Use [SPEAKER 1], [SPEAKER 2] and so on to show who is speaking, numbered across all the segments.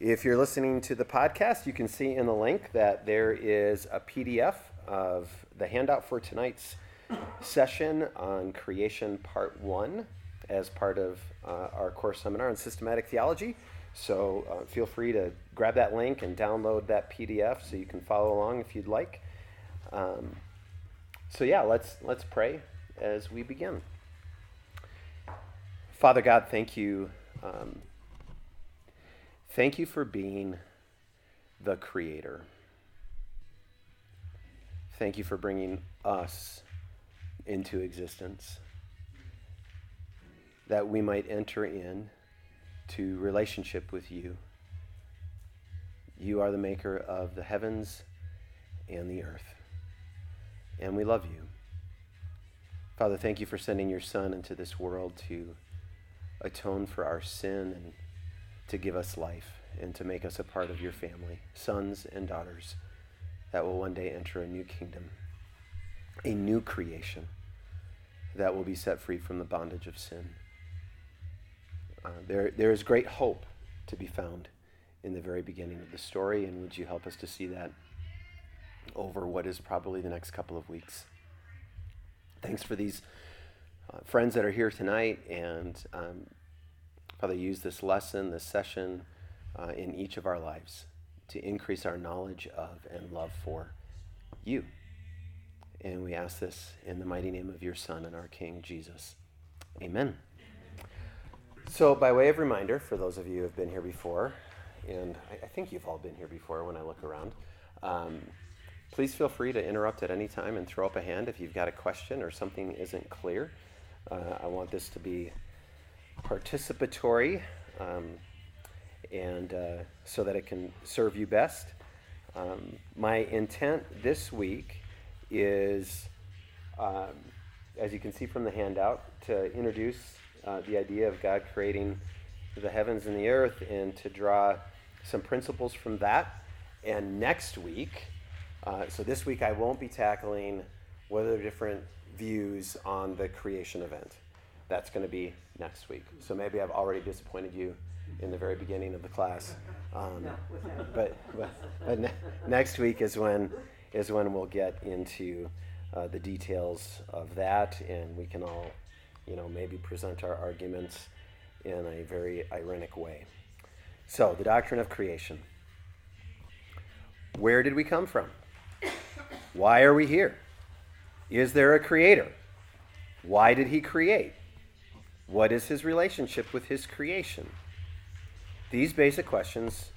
[SPEAKER 1] If you're listening to the podcast, you can see in the link that there is a PDF of the handout for tonight's session on creation part one as part of uh, our core seminar on systematic theology. So uh, feel free to grab that link and download that PDF so you can follow along if you'd like. Um, so yeah, let's let's pray as we begin. Father God, thank you. Um, thank you for being the creator. Thank you for bringing us into existence that we might enter in to relationship with you. You are the maker of the heavens and the earth. And we love you. Father, thank you for sending your Son into this world to atone for our sin and to give us life and to make us a part of your family, sons and daughters that will one day enter a new kingdom, a new creation that will be set free from the bondage of sin. Uh, there, there is great hope to be found in the very beginning of the story, and would you help us to see that over what is probably the next couple of weeks? Thanks for these uh, friends that are here tonight, and um, Father, use this lesson, this session uh, in each of our lives to increase our knowledge of and love for you. And we ask this in the mighty name of your Son and our King, Jesus. Amen. So, by way of reminder, for those of you who have been here before, and I, think you've all been here before when I look around, um, please feel free to interrupt at any time and throw up a hand if you've got a question or something isn't clear. Uh, I want this to be participatory um, and uh, so that it can serve you best. Um, my intent this week is, um, as you can see from the handout, to introduce uh, the idea of God creating the heavens and the earth and to draw some principles from that. And next week, uh, so this week I won't be tackling what are the different views on the creation event. That's going to be next week. So maybe I've already disappointed you in the very beginning of the class. Um, but but, but ne- next week is when is when we'll get into uh, the details of that, and we can all you know, maybe present our arguments in a very ironic way. So, the doctrine of creation. Where did we come from? Why are we here? Is there a creator? Why did he create? What is his relationship with his creation? These basic questions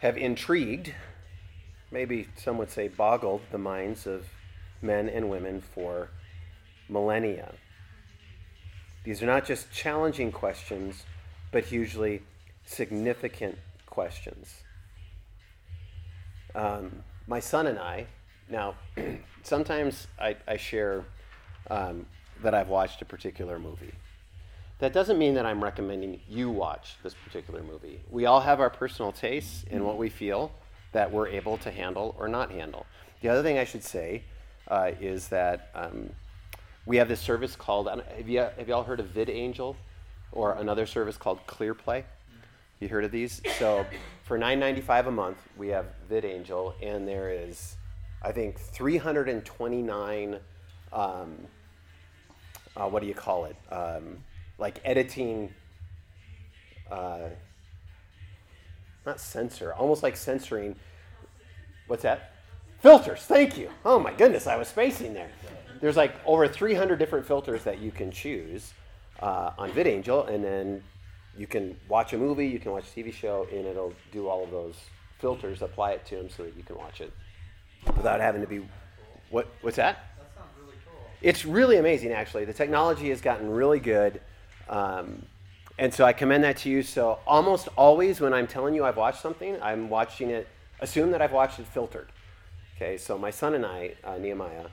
[SPEAKER 1] have intrigued, maybe some would say boggled, the minds of men and women for millennia. These are not just challenging questions, but hugely significant questions. Um, my son and I, now, sometimes I, I share um, that I've watched a particular movie. That doesn't mean that I'm recommending you watch this particular movie. We all have our personal tastes and what we feel that we're able to handle or not handle. The other thing I should say uh, is that um, we have this service called, have you, have you all heard of VidAngel or another service called ClearPlay? You heard of these? So for $9.95 a month, we have VidAngel, and there is, I think, 329, um, uh, what do you call it? Um, like editing, uh, not censor, almost like censoring. What's that? Filters. Thank you. Oh my goodness, I was spacing there there's like over 300 different filters that you can choose uh, on VidAngel, and then you can watch a movie, you can watch a TV show, and it'll do all of those filters, apply it to them so that you can watch it without having to be. What? What's that?
[SPEAKER 2] That sounds really cool.
[SPEAKER 1] It's really amazing, actually. The technology has gotten really good. Um, and so I commend that to you. So almost always when I'm telling you I've watched something, I'm watching it, assume that I've watched it filtered. Okay, so my son and I, uh, Nehemiah,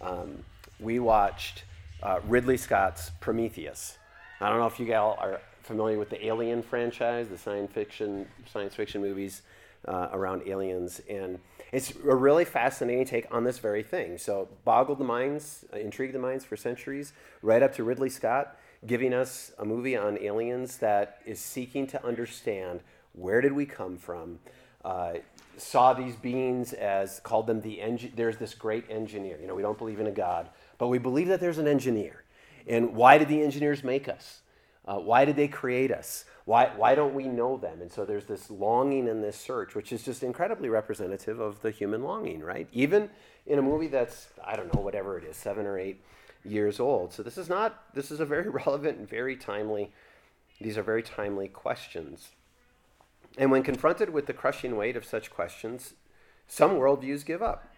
[SPEAKER 1] um, we watched uh, Ridley Scott's Prometheus. I don't know if you all are familiar with the Alien franchise, the science fiction science fiction movies uh, around aliens, and it's a really fascinating take on this very thing. So, boggled the minds, uh, intrigued the minds for centuries, right up to Ridley Scott giving us a movie on aliens that is seeking to understand where did we come from, uh, saw these beings as, called them the, engi- there's this great engineer. You know, we don't believe in a God, but we believe that there's an engineer. And why did the engineers make us? Uh, why did they create us? Why, why don't we know them? And so there's this longing and this search, which is just incredibly representative of the human longing, right? Even in a movie that's, I don't know, whatever it is, seven or eight years old. So this is not, this is a very relevant and very timely, these are very timely questions. And when confronted with the crushing weight of such questions, some worldviews give up.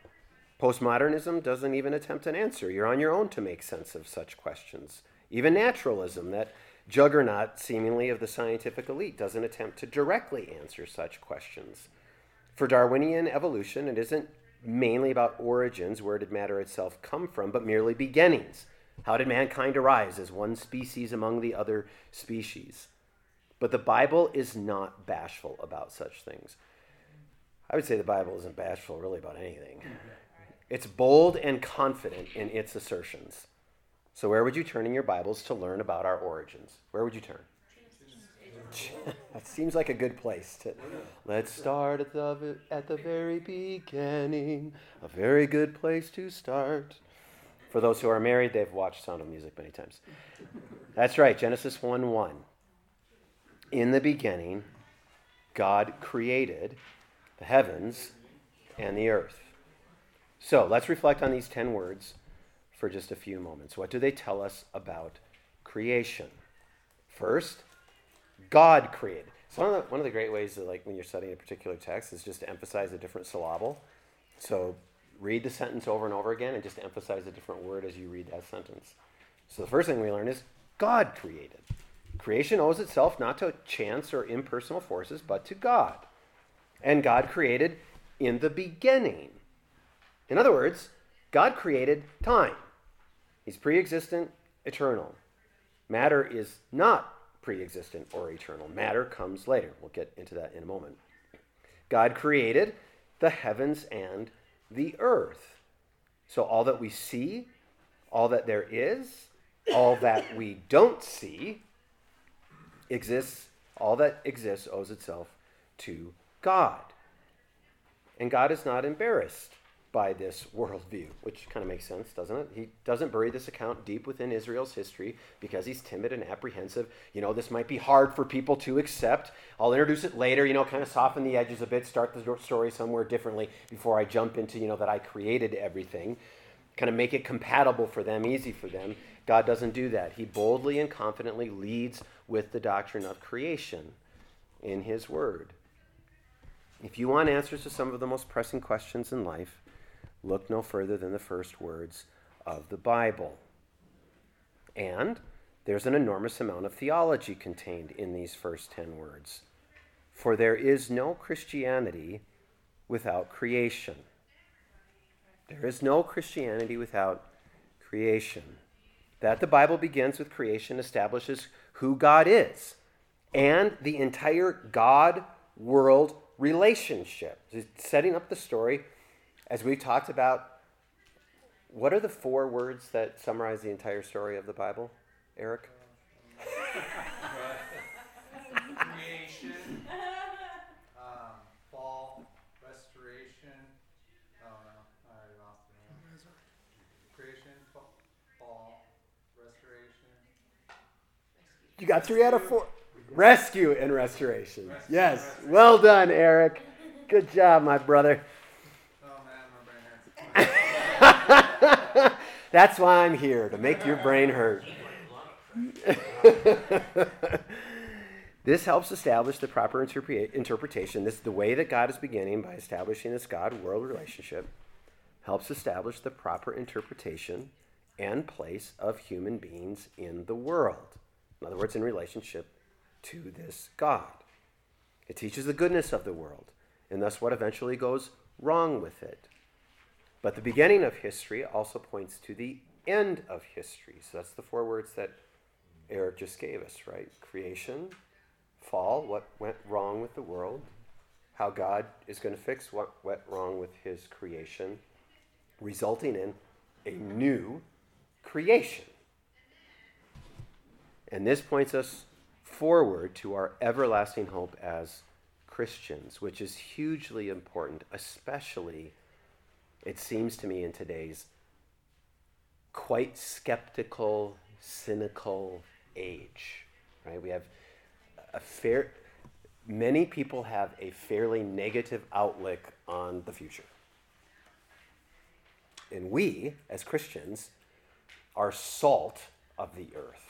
[SPEAKER 1] Postmodernism doesn't even attempt an answer. You're on your own to make sense of such questions. Even naturalism, that juggernaut seemingly of the scientific elite, doesn't attempt to directly answer such questions. For Darwinian evolution, it isn't mainly about origins, where did matter itself come from, but merely beginnings. How did mankind arise as one species among the other species? But the Bible is not bashful about such things. I would say the Bible isn't bashful really about anything. It's bold and confident in its assertions. So, where would you turn in your Bibles to learn about our origins? Where would you turn? that seems like a good place to. Let's start at the at the very beginning. A very good place to start. For those who are married, they've watched Sound of Music many times. That's right, Genesis 1 1. In the beginning, God created the heavens and the earth. So let's reflect on these 10 words for just a few moments. What do they tell us about creation? First, God created. So one of the, one of the great ways that, like when you're studying a particular text, is just to emphasize a different syllable. So read the sentence over and over again and just emphasize a different word as you read that sentence. So the first thing we learn is God created. Creation owes itself not to chance or impersonal forces, but to God. And God created in the beginning. In other words, God created time. He's pre existent, eternal. Matter is not pre existent or eternal. Matter comes later. We'll get into that in a moment. God created the heavens and the earth. So, all that we see, all that there is, all that we don't see, exists, all that exists owes itself to God. And God is not embarrassed by this worldview, which kind of makes sense, doesn't it? He doesn't bury this account deep within Israel's history because he's timid and apprehensive. You know, this might be hard for people to accept. I'll introduce it later, you know, kind of soften the edges a bit, start the story somewhere differently before I jump into, you know, that I created everything. Kind of make it compatible for them, easy for them. God doesn't do that. He boldly and confidently leads with the doctrine of creation in his word. If you want answers to some of the most pressing questions in life, look no further than the first words of the Bible. And there's an enormous amount of theology contained in these first 10 words. For there is no Christianity without creation. There is no Christianity without creation. That the Bible begins with creation establishes who God is and the entire God world relationship. it's Setting up the story as we've talked about, what are the four words that summarize the entire story of the Bible, Eric?
[SPEAKER 2] Creation, um, fall, restoration. Oh no, I already lost it. Creation, fall, restoration.
[SPEAKER 1] You got three out of four. Rescue and restoration.
[SPEAKER 2] Rescue
[SPEAKER 1] yes.
[SPEAKER 2] and restoration.
[SPEAKER 1] Well done, Eric. Good job, my brother.
[SPEAKER 2] Oh man, my brain hurts.
[SPEAKER 1] That's why I'm here, to make your brain hurt. this helps establish the proper interpre- interpretation. This is the way that God is beginning by establishing this God world relationship helps establish the proper interpretation and place of human beings in the world. In other words, in relationship to this God. It teaches the goodness of the world and thus what eventually goes wrong with it. But the beginning of history also points to the end of history. So that's the four words that Eric just gave us, right? Creation, fall, what went wrong with the world, how God is going to fix what went wrong with his creation, resulting in a new creation. And this points us forward to our everlasting hope as Christians, which is hugely important, especially, it seems to me, in today's quite skeptical, cynical age. Right? We have a fair, many people have a fairly negative outlook on the future. And we, as Christians, are salt of the earth.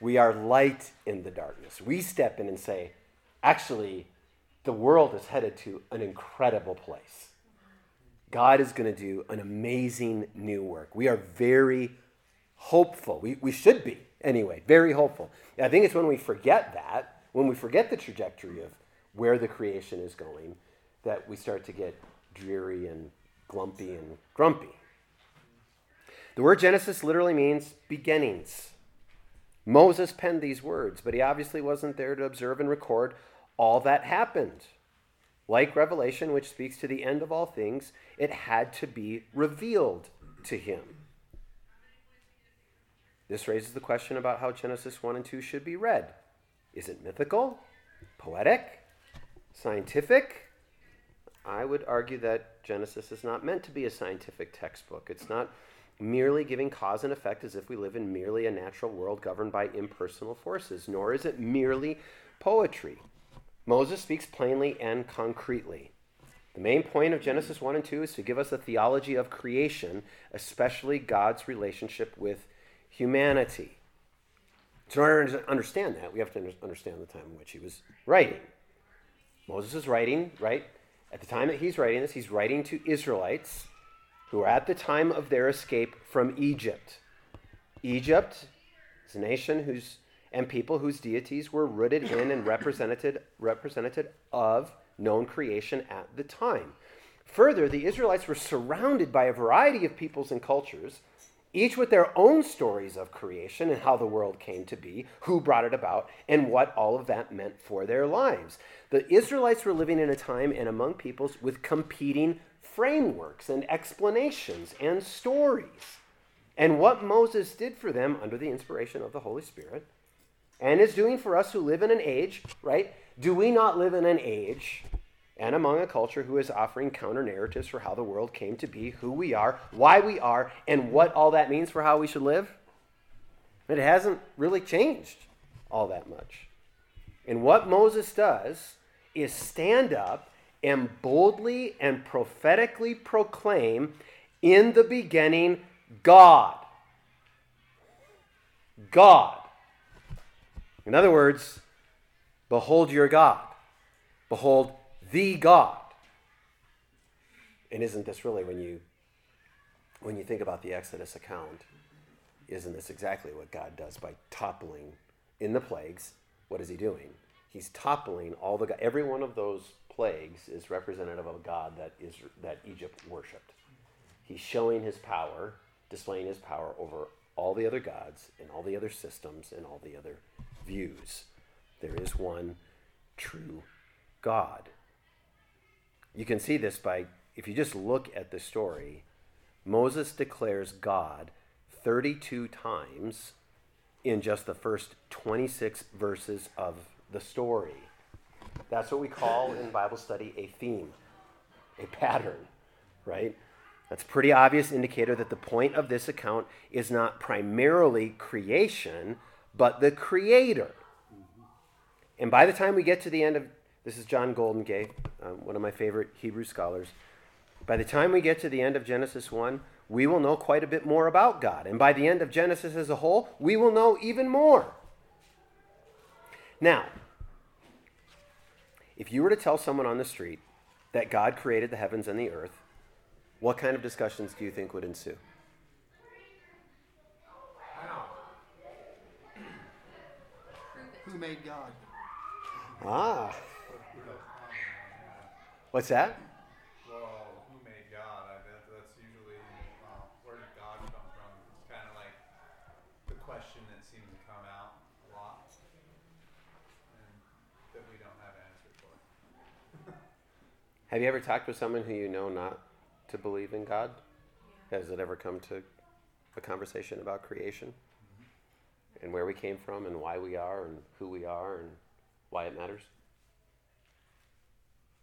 [SPEAKER 1] We are light in the darkness. We step in and say, actually, the world is headed to an incredible place. God is going to do an amazing new work. We are very hopeful. We, we should be, anyway, very hopeful. And I think it's when we forget that, when we forget the trajectory of where the creation is going, that we start to get dreary and glumpy and grumpy. The word Genesis literally means beginnings. Moses penned these words, but he obviously wasn't there to observe and record all that happened. Like Revelation, which speaks to the end of all things, it had to be revealed to him. This raises the question about how Genesis 1 and 2 should be read. Is it mythical, poetic, scientific? I would argue that Genesis is not meant to be a scientific textbook. It's not merely giving cause and effect as if we live in merely a natural world governed by impersonal forces, nor is it merely poetry. Moses speaks plainly and concretely. The main point of Genesis 1 and 2 is to give us a theology of creation, especially God's relationship with humanity. So, in order to understand that, we have to understand the time in which he was writing. Moses is writing, right? At the time that he's writing this, he's writing to Israelites who are at the time of their escape from Egypt. Egypt is a nation whose and people whose deities were rooted in and represented represented of known creation at the time. Further, the Israelites were surrounded by a variety of peoples and cultures, each with their own stories of creation and how the world came to be, who brought it about, and what all of that meant for their lives. The Israelites were living in a time and among peoples with competing frameworks and explanations and stories. And what Moses did for them under the inspiration of the Holy Spirit and is doing for us who live in an age, right? Do we not live in an age and among a culture who is offering counter narratives for how the world came to be, who we are, why we are, and what all that means for how we should live? It hasn't really changed all that much. And what Moses does is stand up and boldly and prophetically proclaim in the beginning God. God. In other words, behold your God. Behold the God. And isn't this really when you when you think about the Exodus account, isn't this exactly what God does by toppling in the plagues? What is he doing? He's toppling all the every one of those plagues is representative of a God that, is, that Egypt worshipped. He's showing his power, displaying his power over all the other gods and all the other systems and all the other views. There is one true God. You can see this by, if you just look at the story, Moses declares God 32 times in just the first 26 verses of the story. That's what we call in Bible study a theme, a pattern, right? That's a pretty obvious indicator that the point of this account is not primarily creation, but the creator. And by the time we get to the end of this is John Goldingay, um, one of my favorite Hebrew scholars. By the time we get to the end of Genesis 1, we will know quite a bit more about God. And by the end of Genesis as a whole, we will know even more. Now, if you were to tell someone on the street that God created the heavens and the earth, what kind of discussions do you think would ensue?
[SPEAKER 3] Who made God?
[SPEAKER 1] Ah. What's that?
[SPEAKER 2] Well, who made God? I bet that's usually uh, where did God come from? It's kind of like the question that seems to come out a lot and that we don't
[SPEAKER 1] have an answer for. have you ever talked with someone who you know not to believe in God? Has it ever come to a conversation about creation. And where we came from and why we are and who we are and why it matters?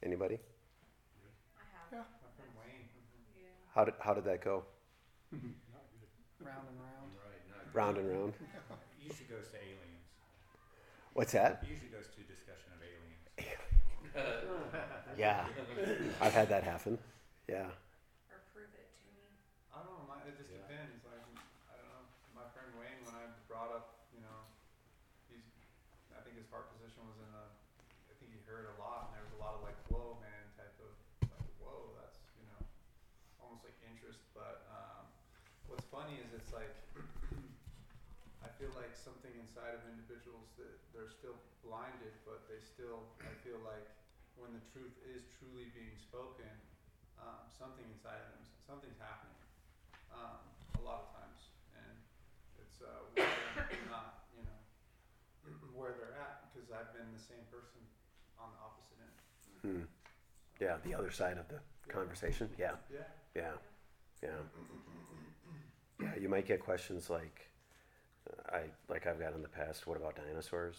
[SPEAKER 1] Anybody?
[SPEAKER 3] Yeah,
[SPEAKER 2] My friend Wayne.
[SPEAKER 1] How did, how did that go?
[SPEAKER 3] round and round.
[SPEAKER 4] Right, not
[SPEAKER 1] Round and round.
[SPEAKER 4] Usually goes to aliens.
[SPEAKER 1] What's that?
[SPEAKER 4] Usually goes to discussion of aliens.
[SPEAKER 1] Yeah. I've had that happen. Yeah.
[SPEAKER 5] Or prove it to me.
[SPEAKER 2] I don't know. My, it just
[SPEAKER 4] Yeah.
[SPEAKER 2] depends. Like I don't know. My friend Wayne, when I brought up, you know, he's. I think his heart position was in a. I think he heard a lot, and there was a lot of like, "Whoa, man!" type of like, "Whoa, that's you know, almost like interest." But um, what's funny is it's like. I feel like something inside of individuals that they're still blinded, but they still. I feel like when the truth is truly being spoken, um, something inside of them, something's happening. Um, a lot of times, uh, whether not you know where they're at, because I've been the same person on the opposite end.
[SPEAKER 1] Hmm. Yeah, the other side of the conversation. Yeah.
[SPEAKER 2] Yeah.
[SPEAKER 1] Yeah. Yeah. Yeah, you might get questions like uh, I like I've got in the past, what about dinosaurs?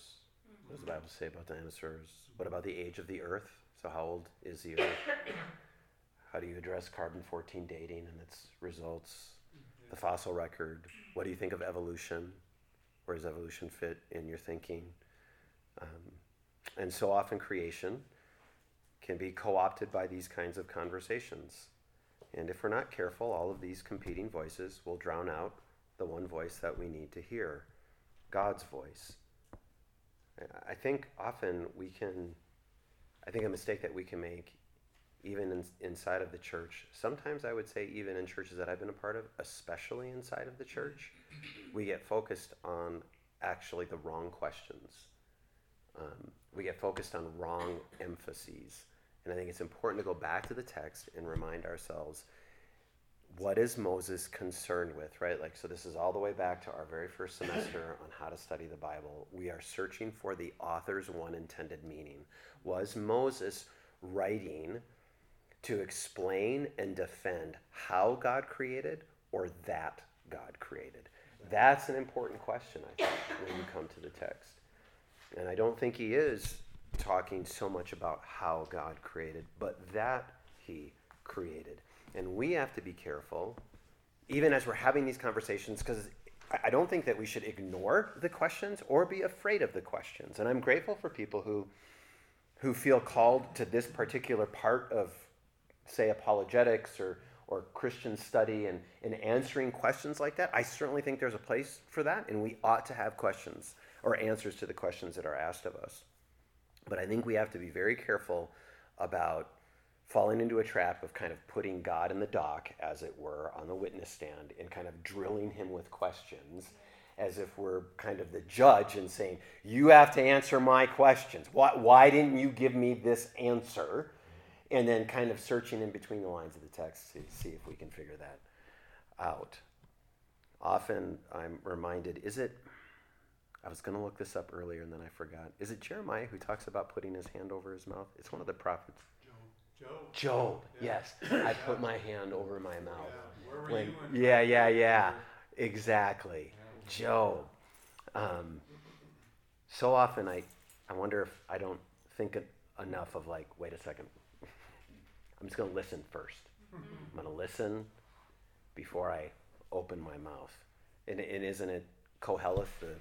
[SPEAKER 1] What does the Bible say about dinosaurs? What about the age of the earth? So how old is the earth? How do you address carbon 14 dating and its results? The fossil record. What do you think of evolution? Where does evolution fit in your thinking? Um, and so often creation can be co opted by these kinds of conversations. And if we're not careful, all of these competing voices will drown out the one voice that we need to hear God's voice. I- I think often we can, I think a mistake that we can make, even in, inside of the church, sometimes I would say, even in churches that I've been a part of, especially inside of the church, we get focused on actually the wrong questions. Um, we get focused on wrong emphases. And I think it's important to go back to the text and remind ourselves what is Moses concerned with, right? Like, so this is all the way back to our very first semester on how to study the Bible. We are searching for the author's one intended meaning. Was Moses writing to explain and defend how God created or that God created? That's an important question, I think, when you come to the text. And I don't think he is talking so much about how God created, but that he created. And we have to be careful, even as we're having these conversations, because I don't think that we should ignore the questions or be afraid of the questions. And I'm grateful for people who who feel called to this particular part of, say, apologetics or or Christian study and, and answering questions like that. I certainly think there's a place for that, and we ought to have questions or answers to the questions that are asked of us. But I think we have to be very careful about falling into a trap of kind of putting God in the dock, as it were, on the witness stand and kind of drilling him with questions as if we're kind of the judge and saying, You have to answer my questions. Why, why didn't you give me this answer? And then kind of searching in between the lines of the text to see if we can figure that out. Often I'm reminded, is it I was going to look this up earlier and then I forgot. Is it Jeremiah who talks about putting his hand over his mouth? It's one of the prophets.
[SPEAKER 2] Job.
[SPEAKER 1] Job,
[SPEAKER 2] Yeah.
[SPEAKER 1] yes. I put my hand over my mouth.
[SPEAKER 2] Yeah. Where were
[SPEAKER 1] When,
[SPEAKER 2] you
[SPEAKER 1] yeah, yeah, yeah. Exactly.
[SPEAKER 2] Yeah.
[SPEAKER 1] Job. Um, so often I, I wonder if I don't think enough of like, wait a second. I'm just going to listen first. I'm going to listen before I open my mouth. And, and isn't it Koheleth, the,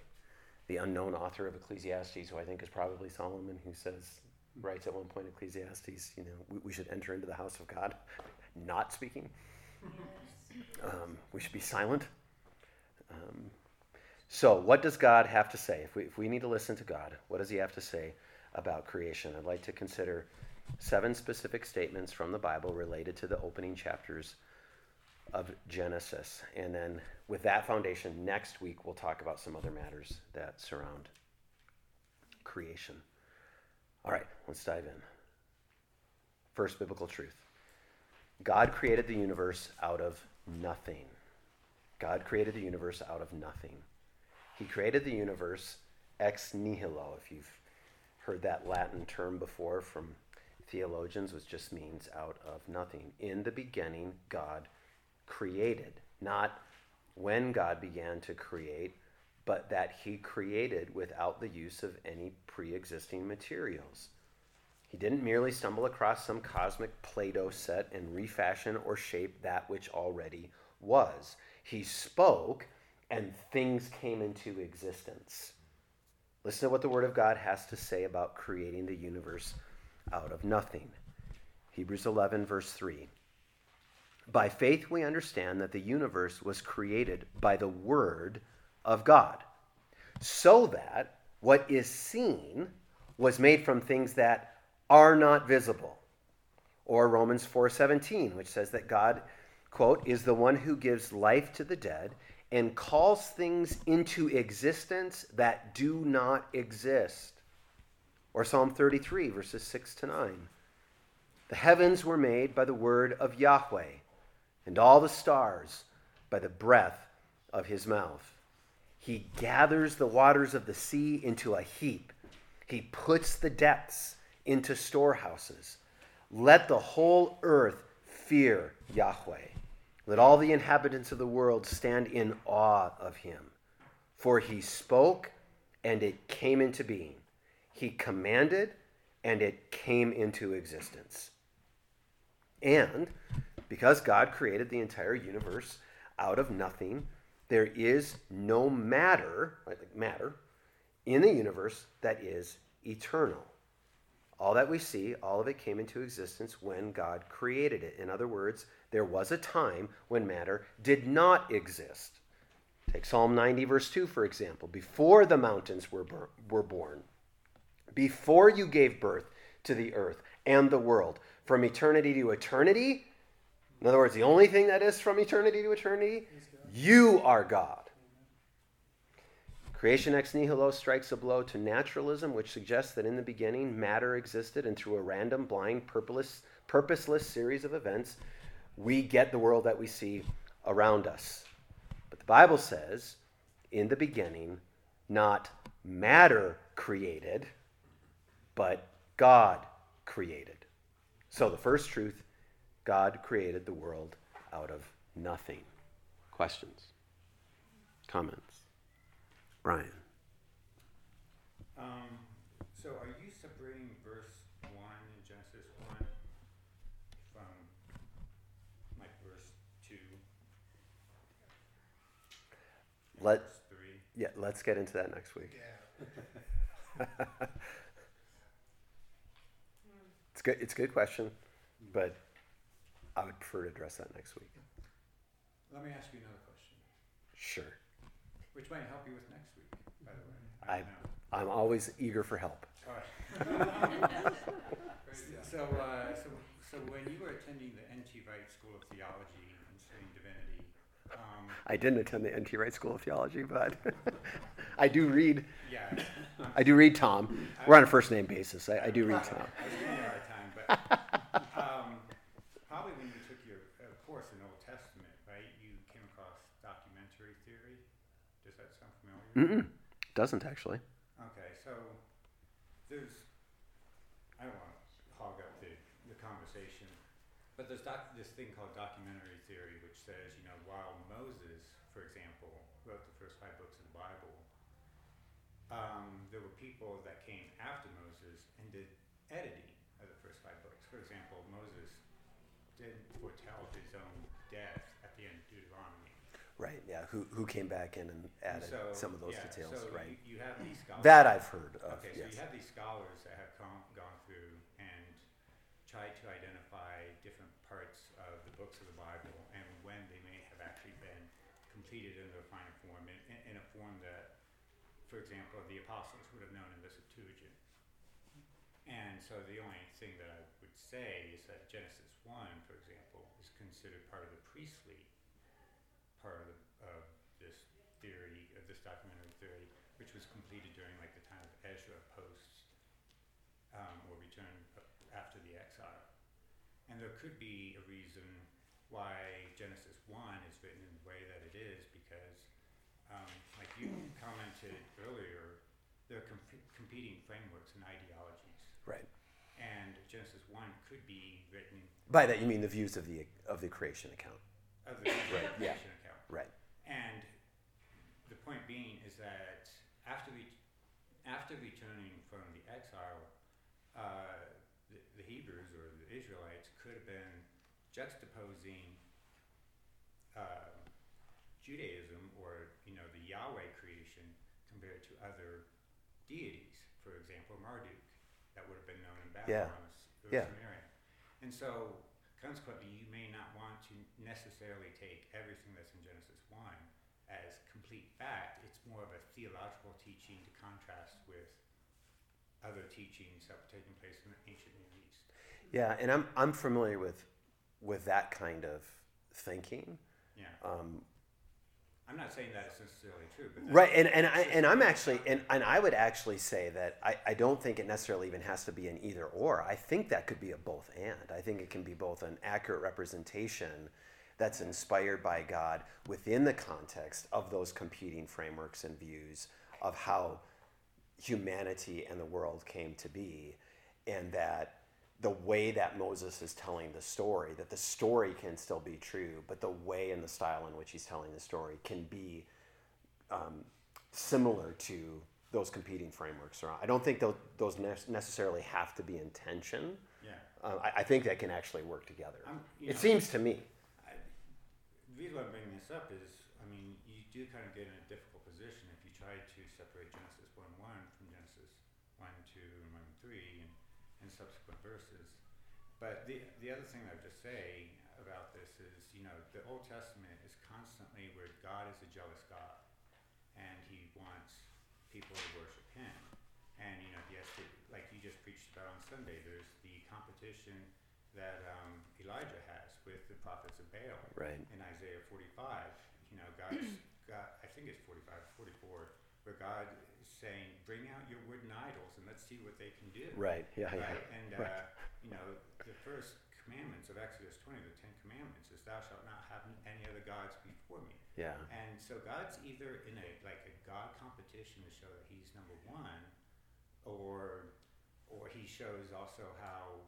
[SPEAKER 1] the unknown author of Ecclesiastes, who I think is probably Solomon, who says, writes at one point Ecclesiastes, you know, we, we should enter into the house of God, not speaking. Um, we should be silent. Um, so, what does God have to say? If we, if we need to listen to God, what does He have to say about creation? I'd like to consider seven specific statements from the Bible related to the opening chapters of Genesis. And then, with that foundation, next week we'll talk about some other matters that surround creation. All right, let's dive in. First biblical truth God created the universe out of nothing. God created the universe out of nothing. He created the universe ex nihilo. If you've heard that Latin term before from theologians, which just means out of nothing. In the beginning, God created. Not when God began to create, but that he created without the use of any pre existing materials. He didn't merely stumble across some cosmic Play Doh set and refashion or shape that which already was. He spoke and things came into existence. Listen to what the Word of God has to say about creating the universe out of nothing. Hebrews 11, verse 3. By faith, we understand that the universe was created by the Word of God, so that what is seen was made from things that are not visible. Or Romans 4:17, which says that God, quote, is the one who gives life to the dead and calls things into existence that do not exist. Or Psalm 33, verses 6 to 9. The heavens were made by the word of Yahweh, and all the stars by the breath of his mouth. He gathers the waters of the sea into a heap, he puts the depths into storehouses. Let the whole earth fear Yahweh. Let all the inhabitants of the world stand in awe of him. For he spoke, and it came into being. He commanded, and it came into existence. And because God created the entire universe out of nothing, there is no matter, like matter, in the universe that is eternal. All that we see, all of it came into existence when God created it. In other words, there was a time when matter did not exist. Take Psalm 90, verse 2, for example. Before the mountains were, were born, before you gave birth to the earth and the world, from eternity to eternity, in other words, the only thing that is from eternity to eternity, you are God. Creation ex nihilo strikes a blow to naturalism, which suggests that in the beginning matter existed, and through a random, blind, purposeless, purposeless series of events, we get the world that we see around us. But the Bible says, in the beginning, not matter created, but God created. So the first truth God created the world out of nothing. Questions? Comments? Brian.
[SPEAKER 4] Um, so are you separating verse one in Genesis one from like verse two?
[SPEAKER 1] Let
[SPEAKER 4] verse three?
[SPEAKER 1] yeah, let's get into that next week. it's good. It's a good question, but I would prefer to address that next week.
[SPEAKER 4] Let me ask you another question,
[SPEAKER 1] Sure.
[SPEAKER 4] which might help you with next week, by the way.
[SPEAKER 1] I-
[SPEAKER 4] don't know.
[SPEAKER 1] I'm always eager for help.
[SPEAKER 4] All right. So, uh, so, so when you were attending the N.T. Wright School of Theology and studying divinity, um,
[SPEAKER 1] I didn't attend the NT Wright School of Theology, but I do read.
[SPEAKER 4] yeah,
[SPEAKER 1] I do read Tom. We're on a first name basis. I, I do read Tom.
[SPEAKER 4] I was you a hard time, but um, probably when you took your uh, course in Old Testament, right, you came across documentary theory. Does that sound familiar?
[SPEAKER 1] Mm-mm. Doesn't actually.
[SPEAKER 4] Okay, so there's, I don't want to hog up the, the conversation, but there's doc, this thing called documentary theory, which says, you know, while Moses, for example, wrote the first five books of the Bible, um, there were people that came after Moses and did editing of the first five books. For example, Moses did foretell his own death at the end of Deuteronomy.
[SPEAKER 1] Right. Yeah. Who who came back in and added
[SPEAKER 4] so,
[SPEAKER 1] some of those
[SPEAKER 4] yeah,
[SPEAKER 1] details?
[SPEAKER 4] so
[SPEAKER 1] right.
[SPEAKER 4] You, you have these scholars.
[SPEAKER 1] That I've heard of.
[SPEAKER 4] Okay, so
[SPEAKER 1] yes.
[SPEAKER 4] you have these scholars that have come, gone through and tried to identify different parts of the books of the Bible and when they may have actually been completed in their final form, in, in, in a form that, for example, the apostles would have known in the Septuagint. And so the only thing that I would say is that Genesis 1, for example, is considered part of the priestly part of, the, of this theory, of this documentary theory, which was completed during like the time of Ezra post um, or return after the exile. And there could be a reason why Genesis 1 is written in the way that it is because, um, like you commented earlier, there are comp- competing frameworks and ideologies.
[SPEAKER 1] Right.
[SPEAKER 4] And Genesis 1 could be written
[SPEAKER 1] By that you mean the views of the of the creation account.
[SPEAKER 4] of the
[SPEAKER 1] Right, yeah.
[SPEAKER 4] creation account.
[SPEAKER 1] Right.
[SPEAKER 4] And the point being is that after re- after returning from the exile, uh, the, the Hebrews or the Israelites could have been juxtaposing uh, Judaism or you know the Yahweh creation compared to other deities. For example, Marduk, that would have been known in
[SPEAKER 1] Yeah.
[SPEAKER 4] Babylon or
[SPEAKER 1] Yeah.
[SPEAKER 4] Samaria. And so, consequently, you may not want to necessarily take everything that's in Genesis one as complete fact. It's more of a theological teaching to contrast with other teachings that were taking place in the ancient Near East.
[SPEAKER 1] Yeah, and I'm I'm familiar with with that kind of thinking.
[SPEAKER 4] Yeah.
[SPEAKER 1] Um,
[SPEAKER 4] I'm not saying that it's necessarily true, but
[SPEAKER 1] right, and and I and I'm actually and, and I would actually say that I, I don't think it necessarily even has to be an either or. I think that could be a both and. I think it can be both an accurate representation that's inspired by God within the context of those competing frameworks and views of how humanity and the world came to be, and that the way that Moses is telling the story, that the story can still be true, but the way and the style in which he's telling the story can be um, similar to those competing frameworks. Or I don't think those, those necessarily have to be in tension.
[SPEAKER 4] Yeah.
[SPEAKER 1] Uh, I, I think that can actually work together. It
[SPEAKER 4] know,
[SPEAKER 1] seems to me.
[SPEAKER 4] I, the reason why I'm bringing this up is, I mean, you do kind of get in a difficult position if you try to separate Genesis 1 1 from Genesis 1 2 and 1 3 and, and subsequent verses. But the, the other thing I would just say about this is, you know, the Old Testament is constantly where God is a jealous God and he wants people to worship him. And, you know, he has to, like you just preached about on Sunday, there's the competition that um, Elijah has with the prophets of Baal
[SPEAKER 1] Right.
[SPEAKER 4] in Isaiah 45, you know, God's got, I think it's 45, 44, where God saying, bring out your wooden idols and let's see what they can do.
[SPEAKER 1] Right. Yeah. Yeah.
[SPEAKER 4] Right? And,
[SPEAKER 1] Right.
[SPEAKER 4] uh, you know, the first commandments of Exodus 20, the Ten Commandments, is thou shalt not have any other gods before me.
[SPEAKER 1] Yeah.
[SPEAKER 4] And so God's either in a like a God competition to show that He's number one, or or He shows also how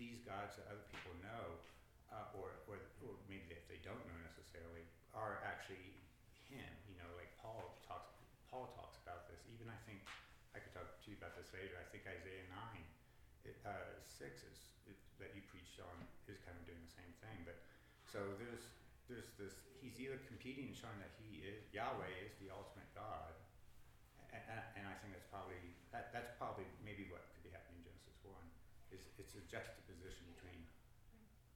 [SPEAKER 4] these gods that other people know, uh, or, or or maybe if they don't know necessarily, are actually Him. You know, like Paul talks Paul talks about this. Even I think About this later. I think Isaiah nine, it, uh, six is it, that you preached on is kind of doing the same thing. But so there's there's this he's either competing and showing that he is Yahweh is the ultimate God, and, and I think that's probably that, that's probably maybe what could be happening in Genesis one is it's a juxtaposition between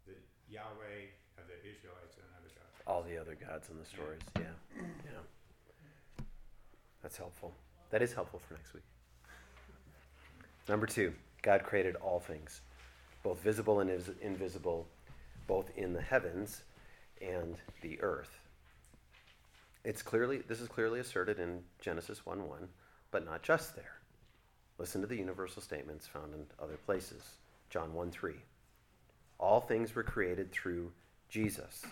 [SPEAKER 4] the Yahweh of the Israelites and another God.
[SPEAKER 1] All the other gods in the stories. Yeah. Yeah. That's helpful. That is helpful for next week. Number two, God created all things, both visible and invisible, both in the heavens and the earth. It's clearly this is clearly asserted in Genesis 1:1, but not just there. Listen to the universal statements found in other places. John 1:3. All things were created through Jesus,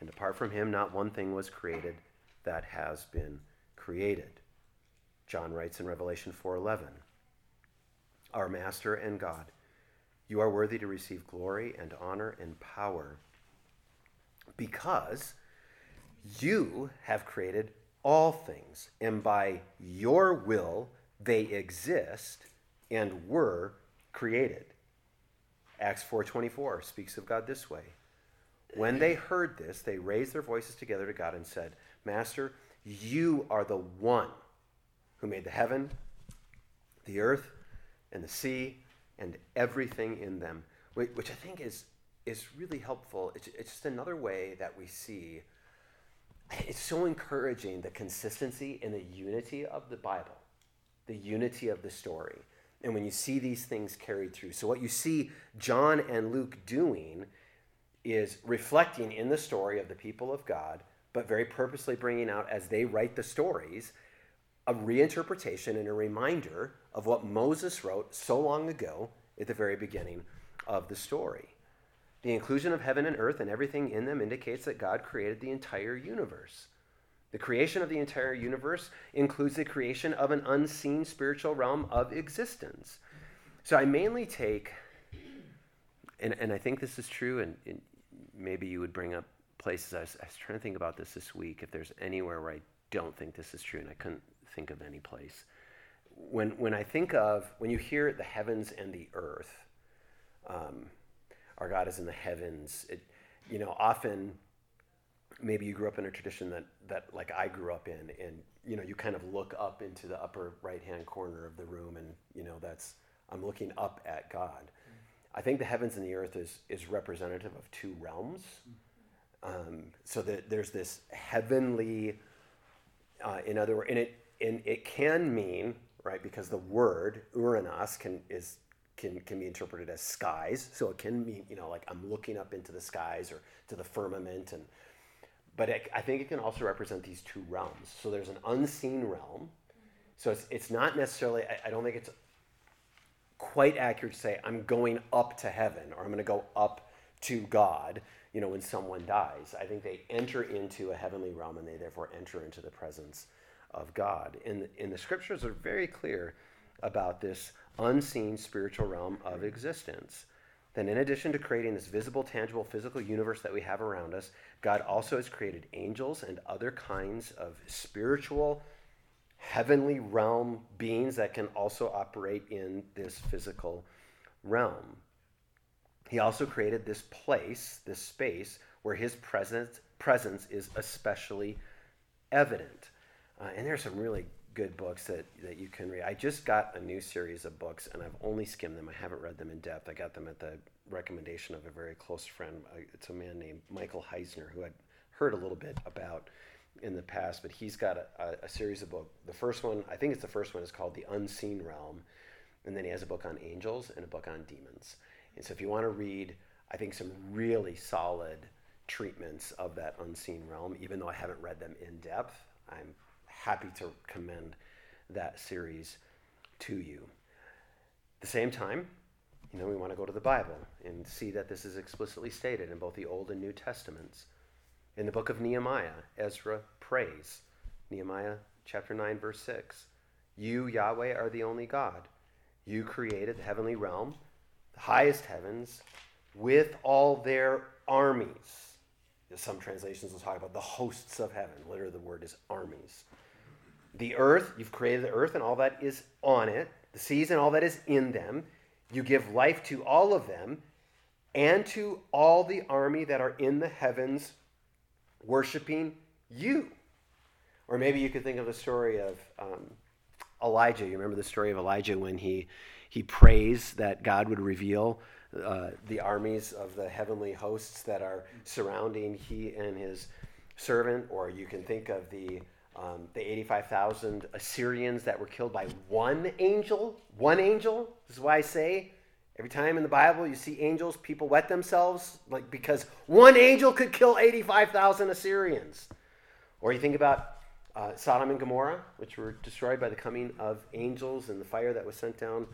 [SPEAKER 1] and apart from him not one thing was created that has been created. John writes in Revelation 4:11, Our master and God, you are worthy to receive glory and honor and power because you have created all things, and by your will they exist and were created. Acts 4:24 speaks of God this way. When they heard this, they raised their voices together to God and said, "Master, you are the one who made the heaven, the earth, and the sea, and everything in them." Which I think is is really helpful. It's, it's just another way that we see. It's so encouraging the consistency and the unity of the Bible, the unity of the story. And when you see these things carried through. So, what you see John and Luke doing is reflecting in the story of the people of God, but very purposely bringing out as they write the stories a reinterpretation and a reminder of what Moses wrote so long ago at the very beginning of the story. The inclusion of heaven and earth and everything in them indicates that God created the entire universe. The creation of the entire universe includes the creation of an unseen spiritual realm of existence. So I mainly take, and, and I think this is true, and, and maybe you would bring up places. I was, I was trying to think about this this week, if there's anywhere where I don't think this is true, and I couldn't think of any place. When, when I think of, when you hear the heavens and the earth, um, our God is in the heavens. It, you know, often maybe you grew up in a tradition that, that like I grew up in, and you know, you kind of look up into the upper right hand corner of the room, and you know, that's I'm looking up at God. I think the heavens and the earth is is representative of two realms. Um, so that there's this heavenly, uh, in other words, and it and it can mean right because the word ouranos can is can, can be interpreted as skies. So it can mean, you know, like I'm looking up into the skies or to the firmament. And, but it, I think it can also represent these two realms. So there's an unseen realm. So it's, it's not necessarily, I, I don't think it's quite accurate to say I'm going up to heaven or I'm going to go up to God, you know, when someone dies. I think they enter into a heavenly realm and they therefore enter into the presence of God. And, and the scriptures are very clear about this unseen spiritual realm of existence. Then, in addition to creating this visible, tangible, physical universe that we have around us, God also has created angels and other kinds of spiritual, heavenly realm beings that can also operate in this physical realm. He also created this place, this space, where his presence, presence is especially evident. Uh, and there's some really good books that, that you can read. I just got a new series of books and I've only skimmed them. I haven't read them in depth. I got them at the recommendation of a very close friend. It's a man named Michael Heiser who I'd heard a little bit about in the past, but he's got a, a series of books. The first one, I think it's the first one, is called The Unseen Realm. And then he has a book on angels and a book on demons. And so if you want to read, I think, some really solid treatments of that unseen realm, even though I haven't read them in depth, I'm happy to commend that series to you. At the same time, you know, we want to go to the Bible and see that this is explicitly stated in both the Old and New Testaments. In the book of Nehemiah, Ezra prays, Nehemiah chapter 9, verse 6. You, Yahweh, are the only God. You created the heavenly realm, the highest heavens, with all their armies. Some translations will talk about the hosts of heaven. Literally, the word is armies the earth, you've created the earth and all that is on it, the seas and all that is in them. You give life to all of them and to all the army that are in the heavens worshiping you. Or maybe you could think of the story of um, Elijah. You remember the story of Elijah when he, he prays that God would reveal uh, the armies of the heavenly hosts that are surrounding he and his servant. Or you can think of the um, the 85,000 Assyrians that were killed by one angel. One angel. This is why I say every time in the Bible you see angels, people wet themselves, like because one angel could kill 85,000 Assyrians. Or you think about uh, Sodom and Gomorrah, which were destroyed by the coming of angels and the fire that was sent down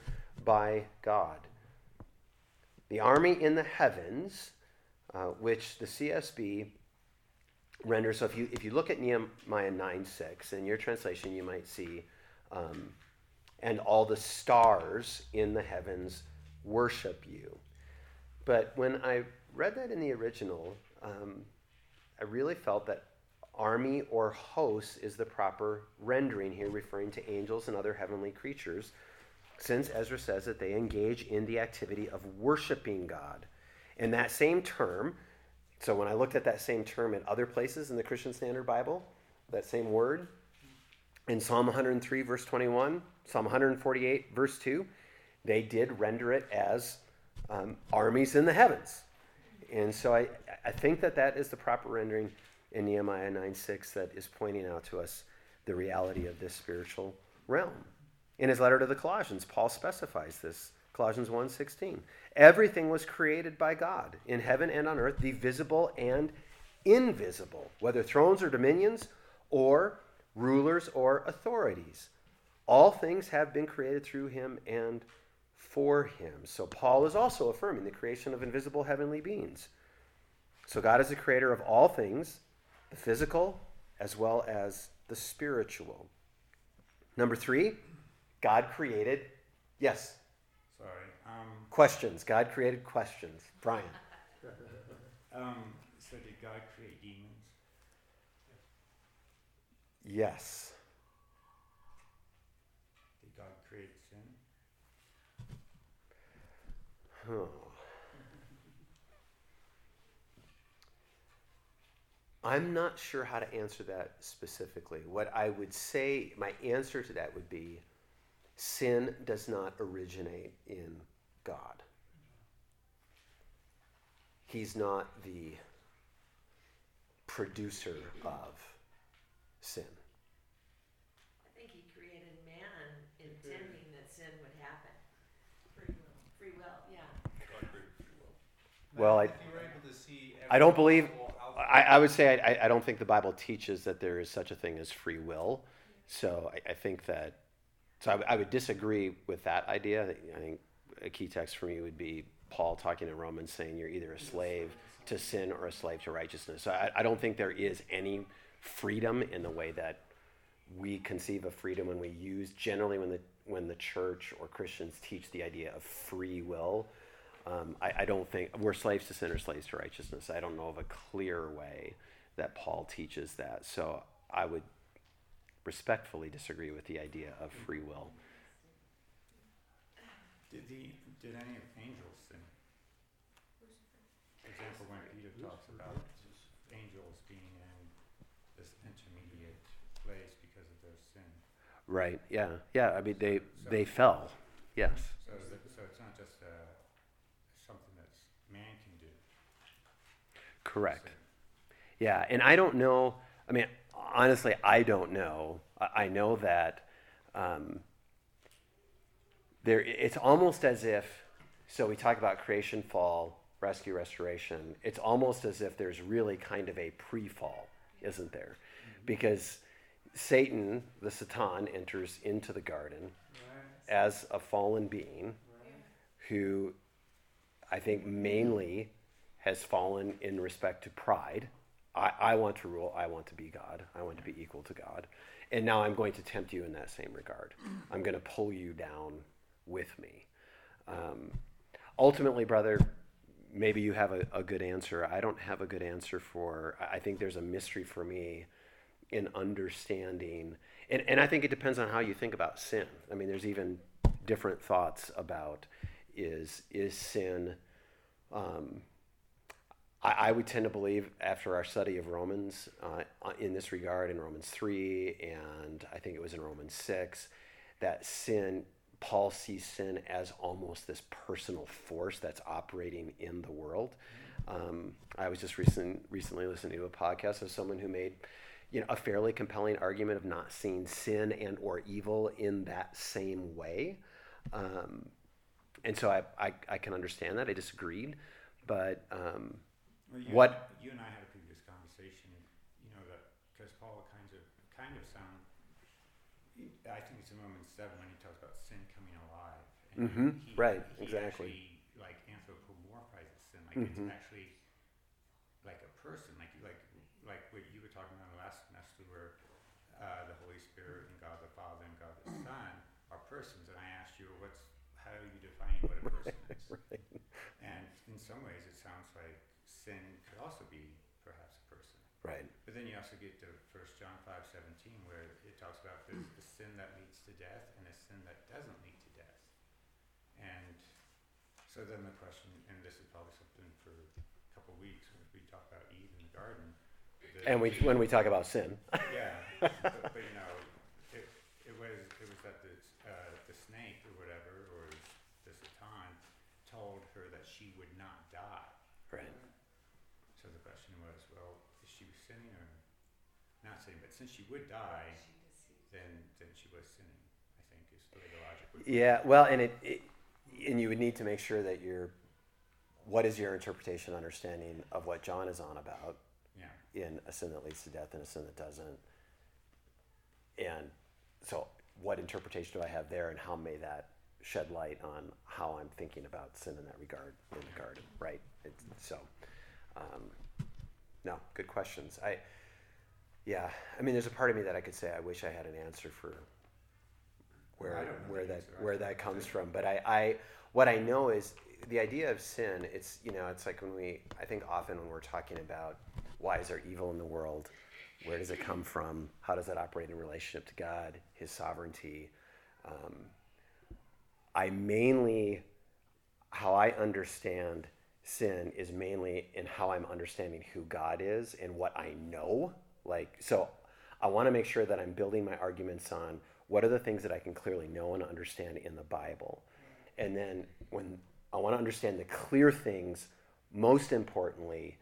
[SPEAKER 1] by God. The army in the heavens, uh, which the CSB render. So if you if you look at Nehemiah 9 6, in your translation, you might see, um, and all the stars in the heavens worship you. But when I read that in the original, um, I really felt that army or host is the proper rendering here, referring to angels and other heavenly creatures, since Ezra says that they engage in the activity of worshiping God. And that same term, so when I looked at that same term in other places in the Christian Standard Bible, that same word, in Psalm 103, verse 21, Psalm 148, verse 2, they did render it as um, armies in the heavens. And so I, I think that that is the proper rendering in Nehemiah 9 6 that is pointing out to us the reality of this spiritual realm. In his letter to the Colossians, Paul specifies this Colossians 1:16. Everything was created by God in heaven and on earth, the visible and invisible, whether thrones or dominions or rulers or authorities. All things have been created through him and for him. So Paul is also affirming the creation of invisible heavenly beings. So God is the creator of all things, the physical as well as the spiritual. Number 3, God created yes
[SPEAKER 4] Sorry. Um,
[SPEAKER 1] questions. God created questions. Brian.
[SPEAKER 4] um, so did God create demons?
[SPEAKER 1] Yes.
[SPEAKER 4] Did God create sin?
[SPEAKER 1] Hmm. I'm not sure how to answer that specifically. What I would say, my answer to that would be sin does not originate in God. He's not the producer of sin.
[SPEAKER 6] I think he created man intending that sin would happen. Free will. Free will, yeah.
[SPEAKER 1] Well, I-
[SPEAKER 2] if you were able to see
[SPEAKER 1] I don't believe- I, I would say I, I don't think the Bible teaches that there is such a thing as free will. So I, I think that, so I, I would disagree with that idea. I think a key text for me would be Paul talking in Romans saying you're either a slave to sin or a slave to righteousness. So I, I don't think there is any freedom in the way that we conceive of freedom when we use generally when the when the church or Christians teach the idea of free will. Um, I, I don't think we're slaves to sin or slaves to righteousness. I don't know of a clear way that Paul teaches that. So I would respectfully disagree with the idea of free will.
[SPEAKER 4] Did the, did any of angels sin? For example, when Peter talks about angels being in this intermediate place because of their sin.
[SPEAKER 1] Right? Yeah. Yeah. I mean, they they fell. Yes.
[SPEAKER 4] So, is so it's not just uh, something that man can do.
[SPEAKER 1] Correct.
[SPEAKER 4] Sin.
[SPEAKER 1] Yeah, and I don't know. I mean, honestly, I don't know. I, I know that um, there. It's almost as if. So we talk about creation, fall, rescue, restoration. It's almost as if there's really kind of a pre-fall, isn't there? Mm-hmm. Because Satan, the Satan, enters into the garden
[SPEAKER 2] Right,
[SPEAKER 1] as a fallen being
[SPEAKER 2] right.
[SPEAKER 1] who I think mainly has fallen in respect to pride. I, I want to rule, I want to be God, I want to be equal to God. And now I'm going to tempt you in that same regard. Mm. I'm going to pull you down with me. Um, ultimately, brother, maybe you have a, a good answer. I don't have a good answer for, I think there's a mystery for me in understanding. And, and I think it depends on how you think about sin. I mean, there's even different thoughts about is, is sin. Um, I, would tend to believe, after our study of Romans uh, in this regard, in Romans 3, and I think it was in Romans 6, that sin, Paul sees sin as almost this personal force that's operating in the world. Um, I was just recent, recently listening to a podcast of someone who made you know, a fairly compelling argument of not seeing sin and or evil in that same way. Um, and so I, I, I can understand that. I disagreed. But um,
[SPEAKER 4] Well, you
[SPEAKER 1] What-
[SPEAKER 4] And you and I had a previous conversation, you know, that because Paul kinds of kind of sound. I think it's in Romans seven when he talks about sin coming And
[SPEAKER 1] Mhm,
[SPEAKER 4] he,
[SPEAKER 1] right,
[SPEAKER 4] he
[SPEAKER 1] exactly.
[SPEAKER 4] Actually, like anthropomorphizes sin, like
[SPEAKER 1] Mhm.
[SPEAKER 4] it's actually like a person, like like like what you were talking about last semester, where uh, the Holy Spirit and God the Father and God the Son are persons. And I asked you, what's how do you define what a person is?
[SPEAKER 1] right.
[SPEAKER 4] And in some ways, it sounds like sin could also be perhaps a person.
[SPEAKER 1] right.
[SPEAKER 4] But then you also get to 1 John five seventeen, where it talks about there's the sin that leads to death and a sin that doesn't lead to death. And so then the question, and this is probably something for a couple of weeks, when we talk about Eve in the garden. the-
[SPEAKER 1] And we, when we talk about sin,
[SPEAKER 4] yeah, but, but you know, it, it was it was that the uh, the snake or whatever, or the satan, told her that she would not die.
[SPEAKER 1] right.
[SPEAKER 4] So the question was, well, is she sinning or not sinning? But since she would die, then then she was sinning. I think is the way the logic would. be.
[SPEAKER 1] Yeah, well, and it, it, and you would need to make sure that you're, what is your interpretation, understanding of what John is on about
[SPEAKER 4] Yeah.
[SPEAKER 1] in a sin that leads to death and a sin that doesn't? And so, what interpretation do I have there, and how may that shed light on how I'm thinking about sin in that regard in the garden, right? It's, so, um, no, good questions. I, yeah, I mean, there's a part of me that I could say I wish I had an answer for where where that where that comes from. But I, I what I know is the idea of sin. It's you know it's like when we I think often when we're talking about why is there evil in the world, where does it come from? How does that operate in relationship to God, His sovereignty? Um, I mainly how I understand sin is mainly in how I'm understanding who God is and what I know. Like, so I want to make sure that I'm building my arguments on what are the things that I can clearly know and understand in the Bible. And then when I want to understand the clear things, most importantly,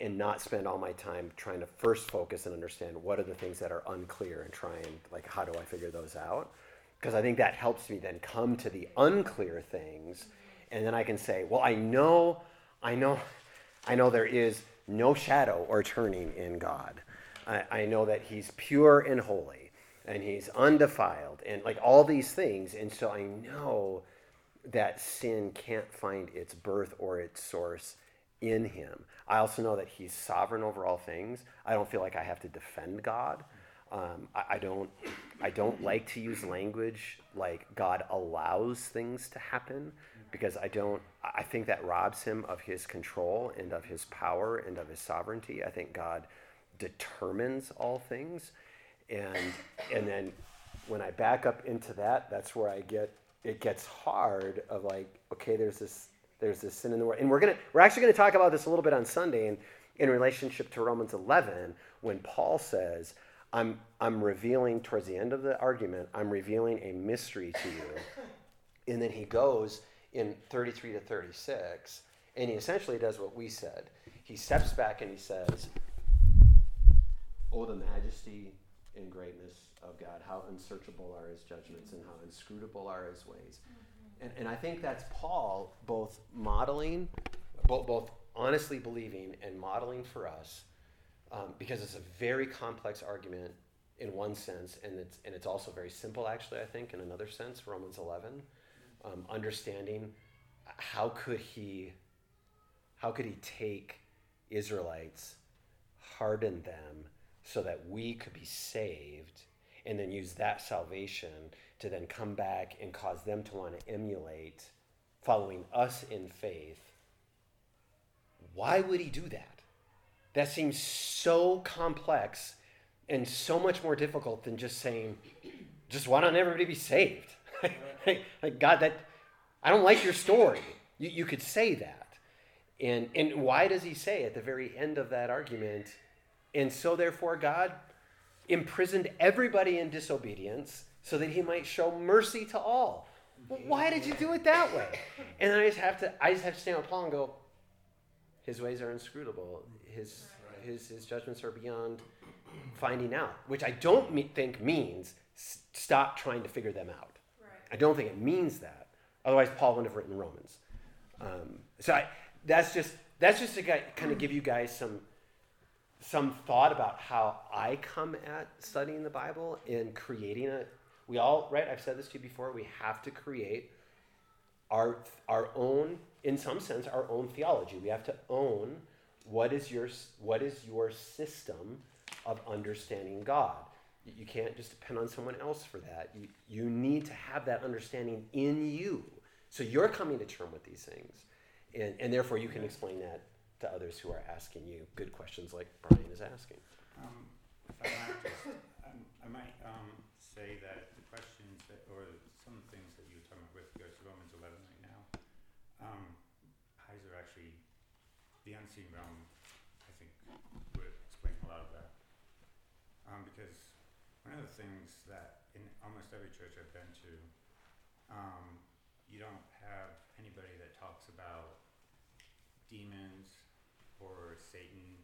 [SPEAKER 1] and not spend all my time trying to first focus and understand what are the things that are unclear and try and like how do I figure those out? Because I think that helps me then come to the unclear things and then I can say, well, I know, I know, I know there is no shadow or turning in God. I, I know that He's pure and holy and He's undefiled and like all these things. And so I know that sin can't find its birth or its source in him. I also know that he's sovereign over all things. I don't feel like I have to defend God. Um, I, I, don't. I don't like to use language like God allows things to happen because I don't. I think that robs him of his control and of his power and of his sovereignty. I think God determines all things, and and then when I back up into that, that's where I get it gets hard of like, okay, there's this there's this sin in the world. And we're gonna we're actually gonna talk about this a little bit on Sunday in, in relationship to Romans 11 when Paul says, I'm I'm revealing towards the end of the argument, I'm revealing a mystery to you. And then he goes in 33 to 36, and he essentially does what we said. He steps back and he says, Oh, the majesty and greatness of God, how unsearchable are his judgments and how inscrutable are his ways. And, and I think that's Paul both modeling, both, both honestly believing and modeling for us, um, because it's a very complex argument in one sense, and it's, and it's also very simple, actually, I think, in another sense, Romans 11. Um, understanding how could he how could he take Israelites, harden them so that we could be saved, and then use that salvation to then come back and cause them to want to emulate following us in faith, why would he do that? That seems so complex and so much more difficult than just saying, just why don't everybody be saved? like, God, that I don't like your story. You, you could say that. And, and why does he say at the very end of that argument, and so therefore God imprisoned everybody in disobedience so that he might show mercy to all. Well, why did you do it that way? And I just have to I just have to stand with Paul and go, his ways are inscrutable. His his his judgments are beyond finding out, which I don't me- think means s- stop trying to figure them out.
[SPEAKER 5] Right.
[SPEAKER 1] I don't think it means that. Otherwise, Paul wouldn't have written Romans. Um, so I, that's just that's just to kind of give you guys some some thought about how I come at studying the Bible and creating a we all, right? I've said this to you before. We have to create our our own, in some sense, our own theology. We have to own what is your what is your system of understanding God. You can't just depend on someone else for that. You, you need to have that understanding in you. So you're coming to term with these things. And, and therefore, you can explain that to others who are asking you good questions like Brian is asking.
[SPEAKER 4] Um, I might just, um, I might um, say that the questions that, or some things that you were talking about with regards to Romans 11 right now, um, Heiser actually, the unseen realm, I think, would explain a lot of that. Um, because one of the things that in almost every church I've been to, um, you don't have anybody that talks about demons or Satan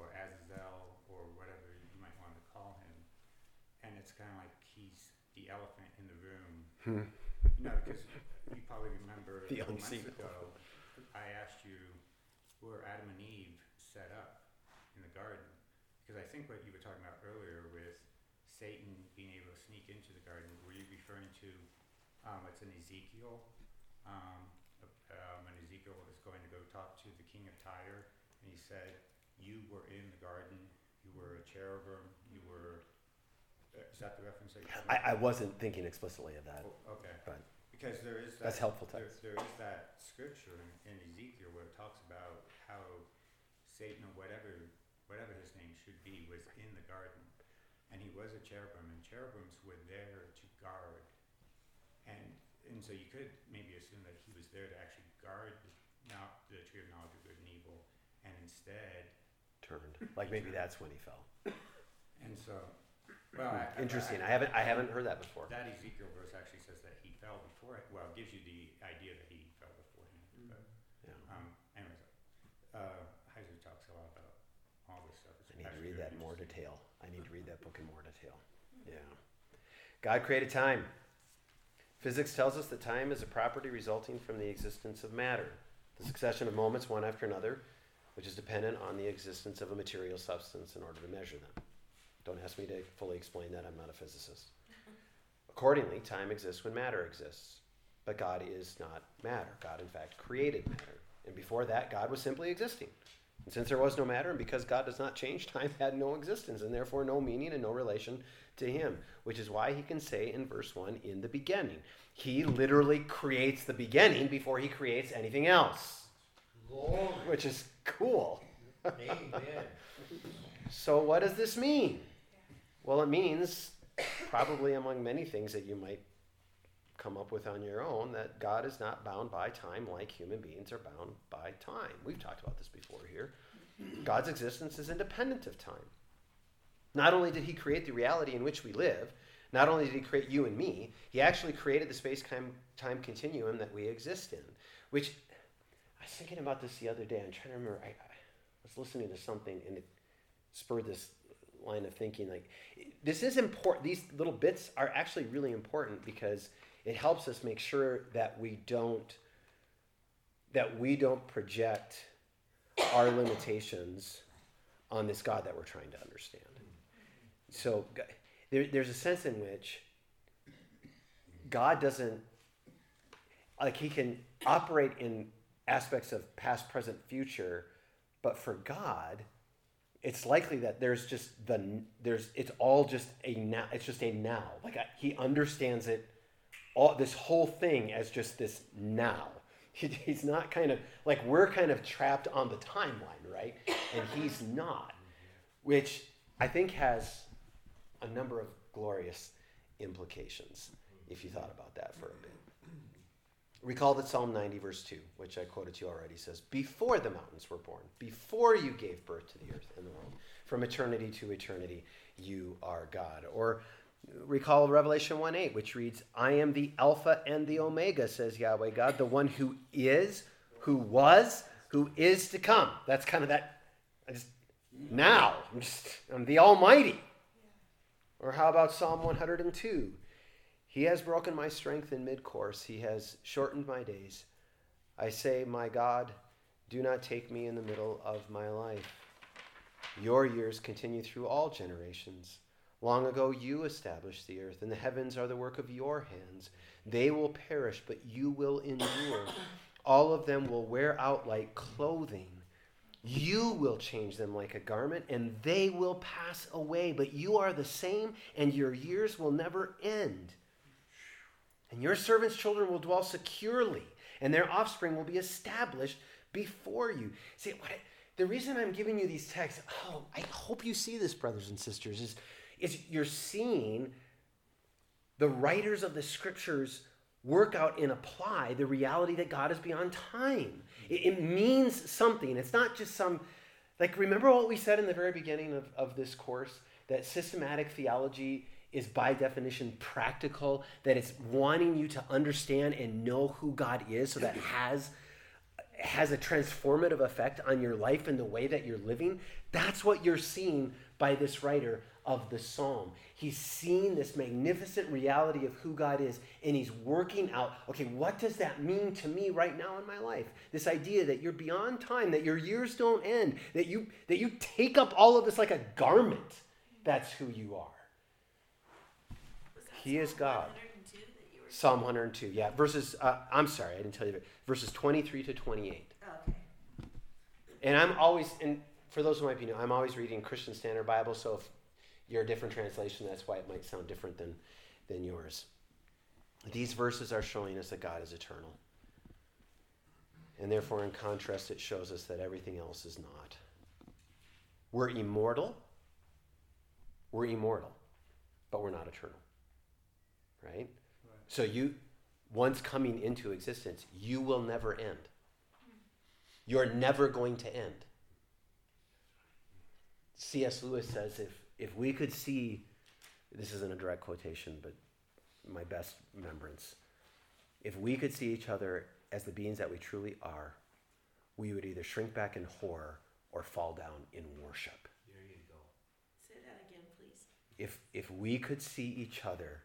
[SPEAKER 4] or Azazel or whatever you might want to call him. And it's kind of like he's the elephant in the
[SPEAKER 1] Hmm.
[SPEAKER 4] you because you probably remember
[SPEAKER 1] The
[SPEAKER 4] a couple months
[SPEAKER 1] unseen
[SPEAKER 4] ago, I asked you were Adam and Eve set up in the garden? Because I think what you were talking about earlier with Satan being able to sneak into the garden, were you referring to um, what's in Ezekiel? Um, um, when Ezekiel was going to go talk to the king of Tyre, and he said, You were in the garden, you were a cherubim, you were uh, is that the reference that you're
[SPEAKER 1] I, I wasn't thinking explicitly of that.
[SPEAKER 4] Oh, okay.
[SPEAKER 1] But-
[SPEAKER 4] Because there is that.
[SPEAKER 1] That's helpful
[SPEAKER 4] there-
[SPEAKER 1] text.
[SPEAKER 4] there is that scripture in, in Ezekiel where it talks about how Satan or whatever, whatever his name should be, was in the garden. And he was a cherubim, and cherubims were there to guard. And, and so you could maybe assume that he was there to actually guard the, now, the tree of knowledge of good and evil. And instead.
[SPEAKER 1] Turned. Like maybe that's when he fell.
[SPEAKER 4] And so, well, I, I-
[SPEAKER 1] Interesting. I haven't I haven't heard that before.
[SPEAKER 4] That Ezekiel verse actually says that he fell before. it. Well, it gives you the idea that he fell before him. But
[SPEAKER 1] Yeah.
[SPEAKER 4] um, anyways, uh, Heiser talks a lot about all this stuff. It's
[SPEAKER 1] I need to
[SPEAKER 4] actually
[SPEAKER 1] read
[SPEAKER 4] very
[SPEAKER 1] that in more
[SPEAKER 4] interesting.
[SPEAKER 1] detail. I need to read that book in more detail. Yeah. God created time. Physics tells us that time is a property resulting from the existence of matter, the succession of moments one after another, which is dependent on the existence of a material substance in order to measure them. Don't ask me to fully explain that, I'm not a physicist. Accordingly, time exists when matter exists. But God is not matter. God, in fact, created matter. And before that, God was simply existing. And since there was no matter, and because God does not change, time had no existence, and therefore no meaning and no relation to Him. Which is why He can say in verse 1 in the beginning. He literally creates the beginning before He creates anything else,
[SPEAKER 7] Lord,
[SPEAKER 1] which is cool.
[SPEAKER 7] amen.
[SPEAKER 1] So, what does this mean? Well, it means, probably among many things that you might come up with on your own, that God is not bound by time like human beings are bound by time. We've talked about this before here. God's existence is independent of time. Not only did He create the reality in which we live, not only did He create you and me, He actually created the space time continuum that we exist in. Which I was thinking about this the other day. I'm trying to remember. I, I was listening to something and it spurred this line of thinking like this is important these little bits are actually really important because it helps us make sure that we don't that we don't project our limitations on this god that we're trying to understand. So there, there's a sense in which god doesn't like he can operate in aspects of past present future but for god it's likely that there's just the there's it's all just a now it's just a now. Like I, he understands it all this whole thing as just this now. He, he's not kind of like we're kind of trapped on the timeline right? And he's not which i think has a number of glorious implications if you thought about that for a bit Recall that Psalm 90, verse 2, which I quoted to you already, says, Before the mountains were born, before you gave birth to the earth and the world, from eternity to eternity, you are God. Or recall Revelation 1 8, which reads, I am the Alpha and the Omega, says Yahweh God, the one who is, who was, who is to come. That's kind of that, I just, now, I'm just, I'm the Almighty. Or how about Psalm 102? He has broken my strength in mid course. He has shortened my days. I say, My God, do not take me in the middle of my life. Your years continue through all generations. Long ago you established the earth, and the heavens are the work of your hands. They will perish, but you will endure. All of them will wear out like clothing. You will change them like a garment, and they will pass away. But you are the same, and your years will never end. And your servants' children will dwell securely, and their offspring will be established before you. See, what I, the reason I'm giving you these texts, oh, I hope you see this, brothers and sisters, is, is you're seeing the writers of the scriptures work out and apply the reality that God is beyond time. It, it means something. It's not just some, like, remember what we said in the very beginning of, of this course? That systematic theology is by definition practical, that it's wanting you to understand and know who God is so that has has a transformative effect on your life and the way that you're living. That's what you're seeing by this writer of the psalm. He's seeing this magnificent reality of who God is and he's working out, okay, what does that mean to me right now in my life? This idea that you're beyond time, that your years don't end, that you that you take up all of this like a garment. That's who you are. He is God.
[SPEAKER 6] 102 that you were
[SPEAKER 1] Psalm 102, yeah. Verses, uh, I'm sorry, I didn't tell you, that. verses 23 to 28.
[SPEAKER 6] Okay.
[SPEAKER 1] And I'm always, and for those who might be new, I'm always reading Christian Standard Bible, so if you're a different translation, that's why it might sound different than, than yours. These verses are showing us that God is eternal. And therefore, in contrast, it shows us that everything else is not. We're immortal. We're immortal, but we're not eternal. Right? So you, once coming into existence, you will never end. You're never going to end. C.S. Lewis says if, if we could see, this isn't a direct quotation, but my best remembrance, if we could see each other as the beings that we truly are, we would either shrink back in horror or fall down in worship.
[SPEAKER 7] There you go.
[SPEAKER 6] Say that again, please.
[SPEAKER 1] If, if we could see each other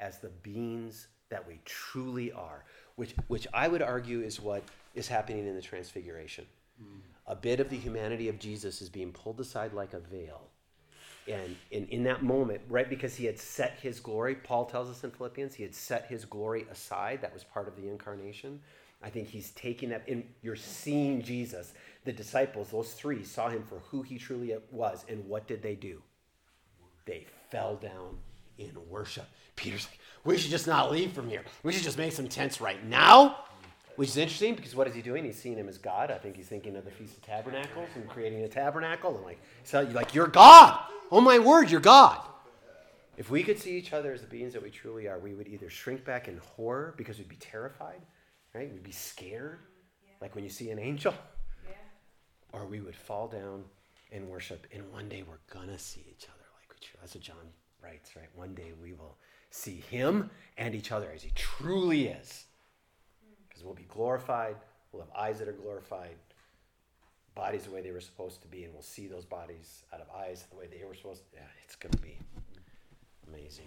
[SPEAKER 1] as the beings that we truly are, which, which I would argue is what is happening in the Transfiguration. A bit of the humanity of Jesus is being pulled aside like a veil. And in, in that moment, right because he had set his glory, Paul tells us in Philippians, he had set his glory aside. That was part of the incarnation. I think he's taking that, and you're seeing Jesus. The disciples, those three, saw him for who he truly was. And what did they do? They fell down in worship. Peter's like, we should just not leave from here. We should just make some tents right now. Which is interesting because what is he doing? He's seeing him as God. I think he's thinking of the Feast of Tabernacles and creating a tabernacle and like, so you're like, you're God. Oh my word, you're God. If we could see each other as the beings that we truly are, we would either shrink back in horror because we'd be terrified, right? We'd be scared, like when you see an angel,
[SPEAKER 5] Yeah.
[SPEAKER 1] or we would fall down and worship. And one day we're gonna see each other like we truly. That's what John writes, right? One day we will see him and each other as he truly is, because we'll be glorified. We'll have eyes that are glorified, bodies the way they were supposed to be, and we'll see those bodies out of eyes the way they were supposed. to. Yeah, it's gonna be amazing.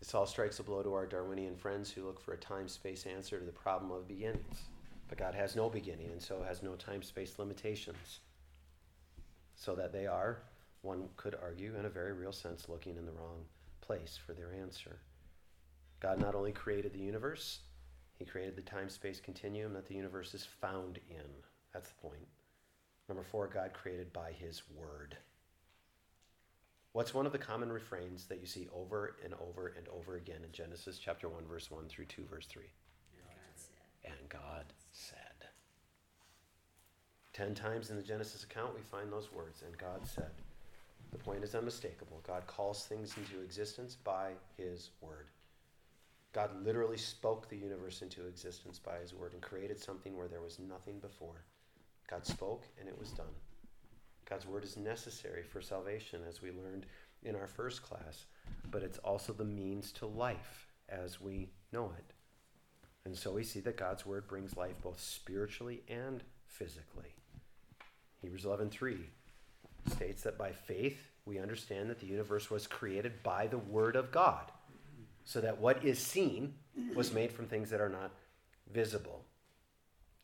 [SPEAKER 1] This all strikes a blow to our Darwinian friends who look for a time space answer to the problem of beginnings. But God has no beginning, and so has no time space limitations. So that they are, one could argue, in a very real sense, looking in the wrong place for their answer. God not only created the universe, He created the time space continuum that the universe is found in. That's the point. Number four, God created by His Word. What's one of the common refrains that you see over and over and over again in Genesis chapter 1, verse 1 through 2, verse 3?
[SPEAKER 6] God said.
[SPEAKER 1] And God. Ten times in the Genesis account, we find those words, and God said. The point is unmistakable. God calls things into existence by His Word. God literally spoke the universe into existence by His Word and created something where there was nothing before. God spoke, and it was done. God's Word is necessary for salvation, as we learned in our first class, but it's also the means to life as we know it. And so we see that God's word brings life both spiritually and physically. Hebrews 11:3 states that by faith we understand that the universe was created by the word of God, so that what is seen was made from things that are not visible.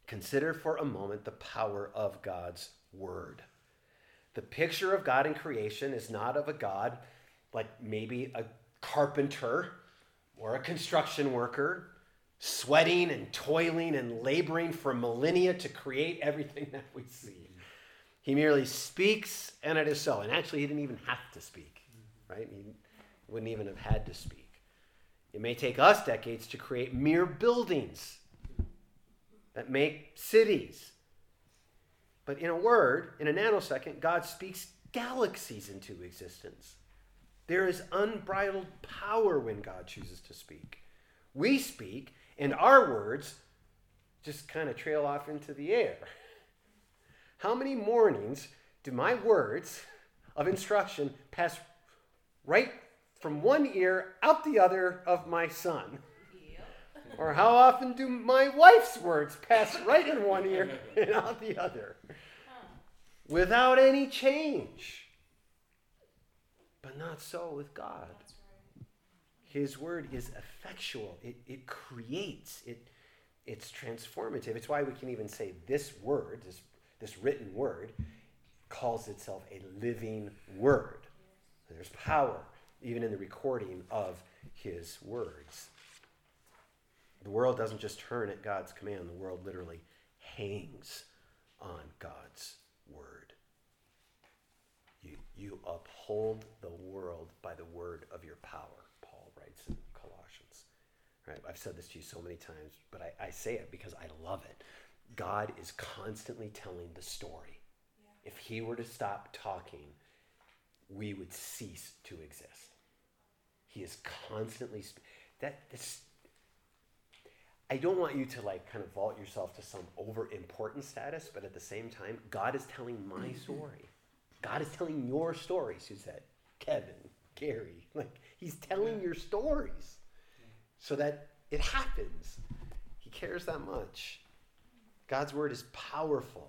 [SPEAKER 1] Consider for a moment the power of God's word. The picture of God in creation is not of a God like maybe a carpenter or a construction worker sweating and toiling and laboring for millennia to create everything that we see. He merely speaks and it is so. And actually, he didn't even have to speak, right? He wouldn't even have had to speak. It may take us decades to create mere buildings that make cities. But in a word, in a nanosecond, God speaks galaxies into existence. There is unbridled power when God chooses to speak. We speak, and our words just kind of trail off into the air. How many mornings do my words of instruction pass right from one ear out the other of my son? Or how often do my wife's words pass right in one ear and out the other? Without any change. But not so with God. His word is effectual. It, it creates. It, it's transformative. It's why we can even say this word, this, this written word, calls itself a living word. There's power even in the recording of his words. The world doesn't just turn at God's command, the world literally hangs on God's word. You, you uphold the world by the word of your power, Paul writes in Colossians. Right? I've said this to you so many times, but I, I say it because I love it. God is constantly telling the story. If he were to stop talking, we would cease to exist. He is constantly sp- that this I don't want you to like kind of vault yourself to some over important status, but at the same time, God is telling my story. God is telling your story, Suzette, Kevin, Gary. Like, He's telling your stories so that it happens. He cares that much. God's word is powerful,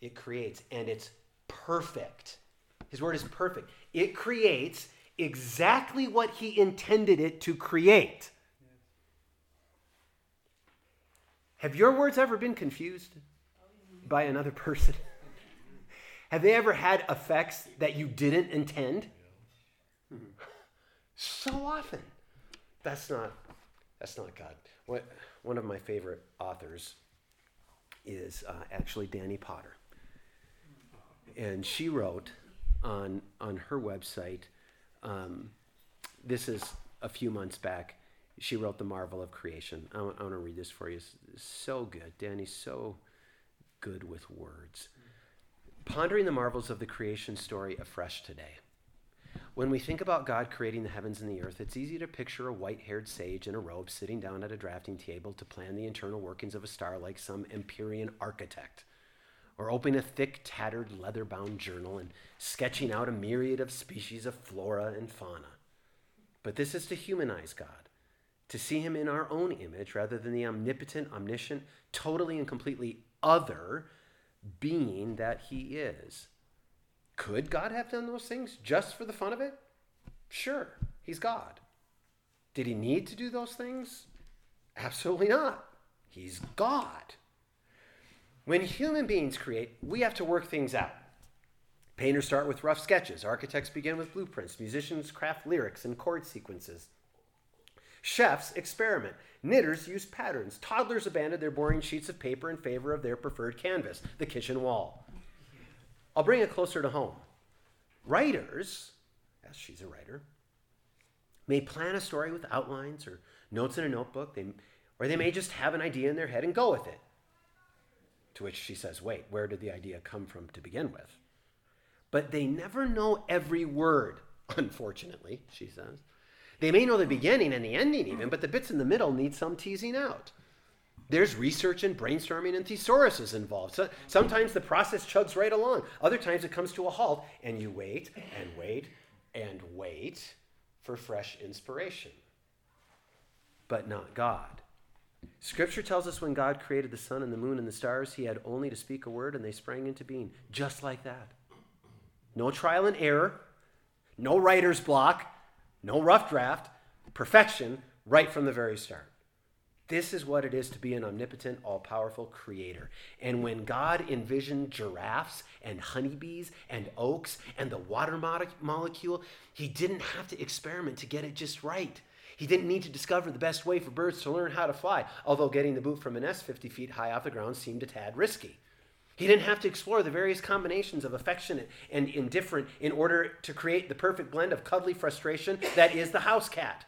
[SPEAKER 1] it creates, and it's perfect. His word is perfect. It creates exactly what He intended it to create. Have your words ever been confused by another person? Have they ever had effects that you didn't intend? So often. That's not that's not God. What, one of my favorite authors is uh, actually Danny Potter. And she wrote on, on her website, um, this is a few months back, she wrote The Marvel of Creation. I I want to read this for you. It's so good. Danny's so good with words. Pondering the marvels of the creation story afresh today. When we think about God creating the heavens and the earth, it's easy to picture a white haired sage in a robe sitting down at a drafting table to plan the internal workings of a star like some Empyrean architect, or opening a thick, tattered, leather bound journal and sketching out a myriad of species of flora and fauna. But this is to humanize God, to see him in our own image rather than the omnipotent, omniscient, totally and completely other being that he is. Could God have done those things just for the fun of it? Sure, he's God. Did he need to do those things? Absolutely not. He's God. When human beings create, we have to work things out. Painters start with rough sketches, architects begin with blueprints, musicians craft lyrics and chord sequences. Chefs experiment. Knitters use patterns. Toddlers abandon their boring sheets of paper in favor of their preferred canvas, the kitchen wall. I'll bring it closer to home. Writers, as she's a writer, may plan a story with outlines or notes in a notebook, they, or they may just have an idea in their head and go with it. To which she says, Wait, where did the idea come from to begin with? But they never know every word, unfortunately, she says. They may know the beginning and the ending, even, but the bits in the middle need some teasing out. There's research and brainstorming and thesauruses involved. So, sometimes the process chugs right along. Other times it comes to a halt, and you wait and wait and wait for fresh inspiration. But not God. Scripture tells us when God created the sun and the moon and the stars, he had only to speak a word and they sprang into being, just like that. No trial and error, no writer's block, no rough draft, perfection right from the very start. This is what it is to be an omnipotent, all powerful creator. And when God envisioned giraffes and honeybees and oaks and the water molecule, he didn't have to experiment to get it just right. He didn't need to discover the best way for birds to learn how to fly, although getting the boot from a nest 50 feet high off the ground seemed a tad risky. He didn't have to explore the various combinations of affectionate and indifferent in order to create the perfect blend of cuddly frustration that is the house cat.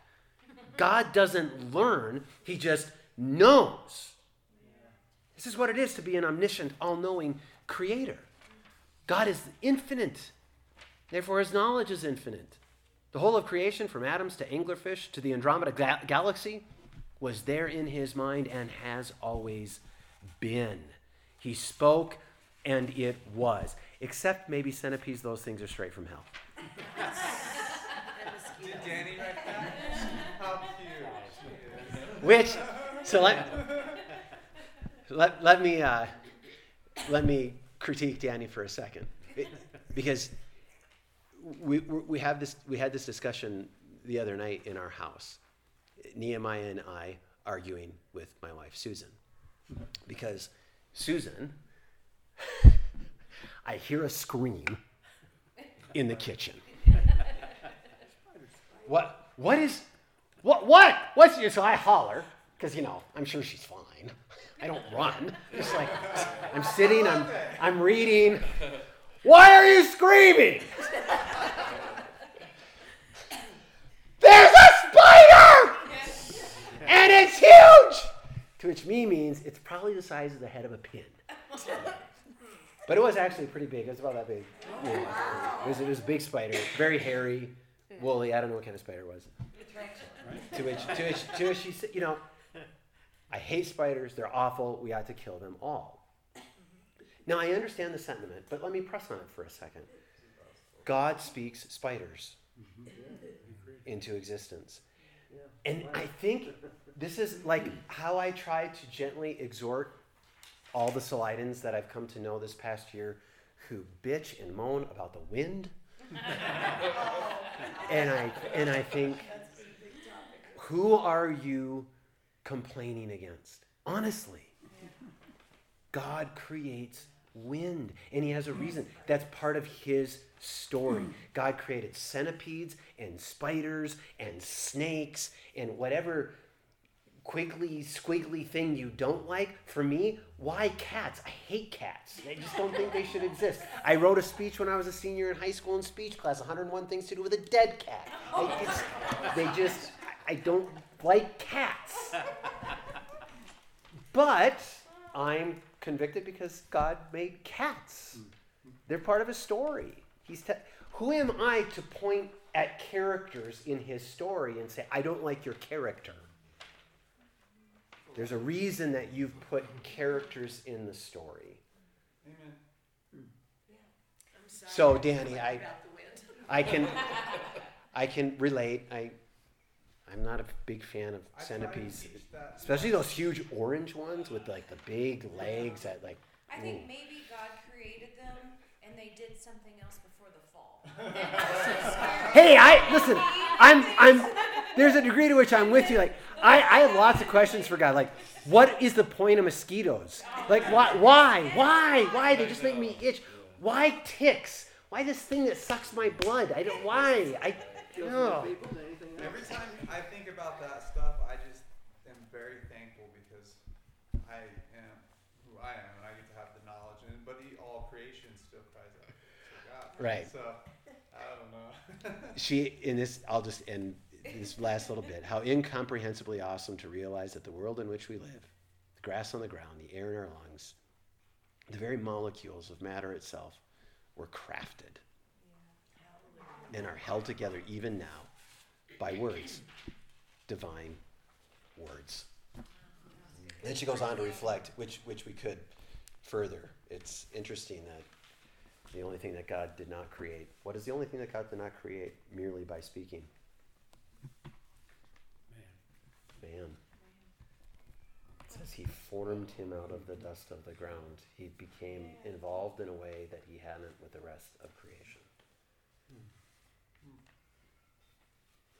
[SPEAKER 1] God doesn't learn, He just knows. This is what it is to be an omniscient, all knowing creator. God is infinite, therefore, His knowledge is infinite. The whole of creation, from atoms to anglerfish to the Andromeda ga- galaxy, was there in His mind and has always been. He spoke and it was. Except maybe centipedes, those things are straight from hell.
[SPEAKER 2] Did Danny write that?
[SPEAKER 1] Which, so let, let, let me, uh, let me critique Danny for a second. Because we, we, have this, we had this discussion the other night in our house. Nehemiah and I arguing with my wife, Susan. Because Susan, I hear a scream in the kitchen. What? What is? What? What? What's your? So I holler because you know I'm sure she's fine. I don't run. Just like I'm sitting. I'm I'm reading. Why are you screaming? There's a spider, and it's huge. To which me means it's probably the size of the head of a pin. But it was actually pretty big. It was about that big. Yeah. It, was, it was a big spider, very hairy, woolly. I don't know what kind of spider it was. To which, to which, to which she said, you know, I hate spiders. They're awful. We ought to kill them all. Now, I understand the sentiment, but let me press on it for a second. God speaks spiders into existence. And I think this is like how I try to gently exhort all the Salidans that I've come to know this past year who bitch and moan about the wind. and I and I think who are you complaining against? Honestly. God creates wind and he has a reason. That's part of his story. God created centipedes and spiders and snakes and whatever quiggly, squiggly thing you don't like. For me, why cats? I hate cats. I just don't think they should exist. I wrote a speech when I was a senior in high school in speech class 101 things to do with a dead cat. It's, they just, I don't like cats. But I'm convicted because God made cats. They're part of a story. He's te- who am I to point at characters in his story and say, I don't like your character? There's a reason that you've put characters in the story.
[SPEAKER 2] Amen.
[SPEAKER 6] I'm sorry.
[SPEAKER 1] So, Danny, I,
[SPEAKER 6] About the wind.
[SPEAKER 1] I can, I can relate. I, I'm not a big fan of
[SPEAKER 2] I try to
[SPEAKER 1] centipedes, especially those huge orange ones with like the big legs that like.
[SPEAKER 5] I
[SPEAKER 1] Ooh.
[SPEAKER 5] think maybe God created them and they did something else before the fall.
[SPEAKER 1] Hey, I listen. I'm, I'm. There's a degree to which I'm with you. Like, I, I have lots of questions for God. Like, what is the point of mosquitoes? Like, why, why, why, why? They just make me itch. Why ticks? Why this thing that sucks my blood? I don't. Why? I. No.
[SPEAKER 2] Every time I think about that stuff, I just am very thankful because I am who I am, and I get to have the knowledge. And but all creation still cries out to God.
[SPEAKER 1] Right.
[SPEAKER 2] So I don't know.
[SPEAKER 1] She in this. I'll just end this last little bit. How incomprehensibly awesome to realize that the world in which we live, the grass on the ground, the air in our lungs, the very molecules of matter itself, were crafted and are held together even now by words, divine words. Then she goes on to reflect, which which we could further. It's interesting that the only thing that God did not create. What is the only thing that God did not create merely by speaking? Man. Man. It says he formed him out of the dust of the ground. He became involved in a way that he hadn't with the rest of creation.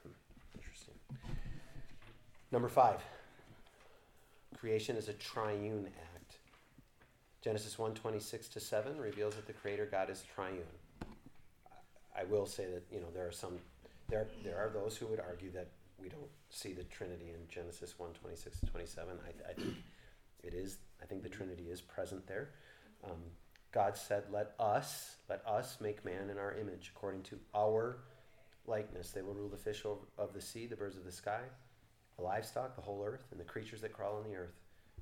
[SPEAKER 1] Hmm. Interesting. Number five. Creation is a triune act. Genesis 1 26 to 7 reveals that the Creator God is triune. I will say that, you know, there are some, there, there are those who would argue that we don't see the Trinity in Genesis 1 26 to 27. I, I think it is, I think the Trinity is present there. Um, God said, Let us, let us make man in our image, according to our likeness. They will rule the fish of of the sea, the birds of the sky, the livestock, the whole earth, and the creatures that crawl on the earth.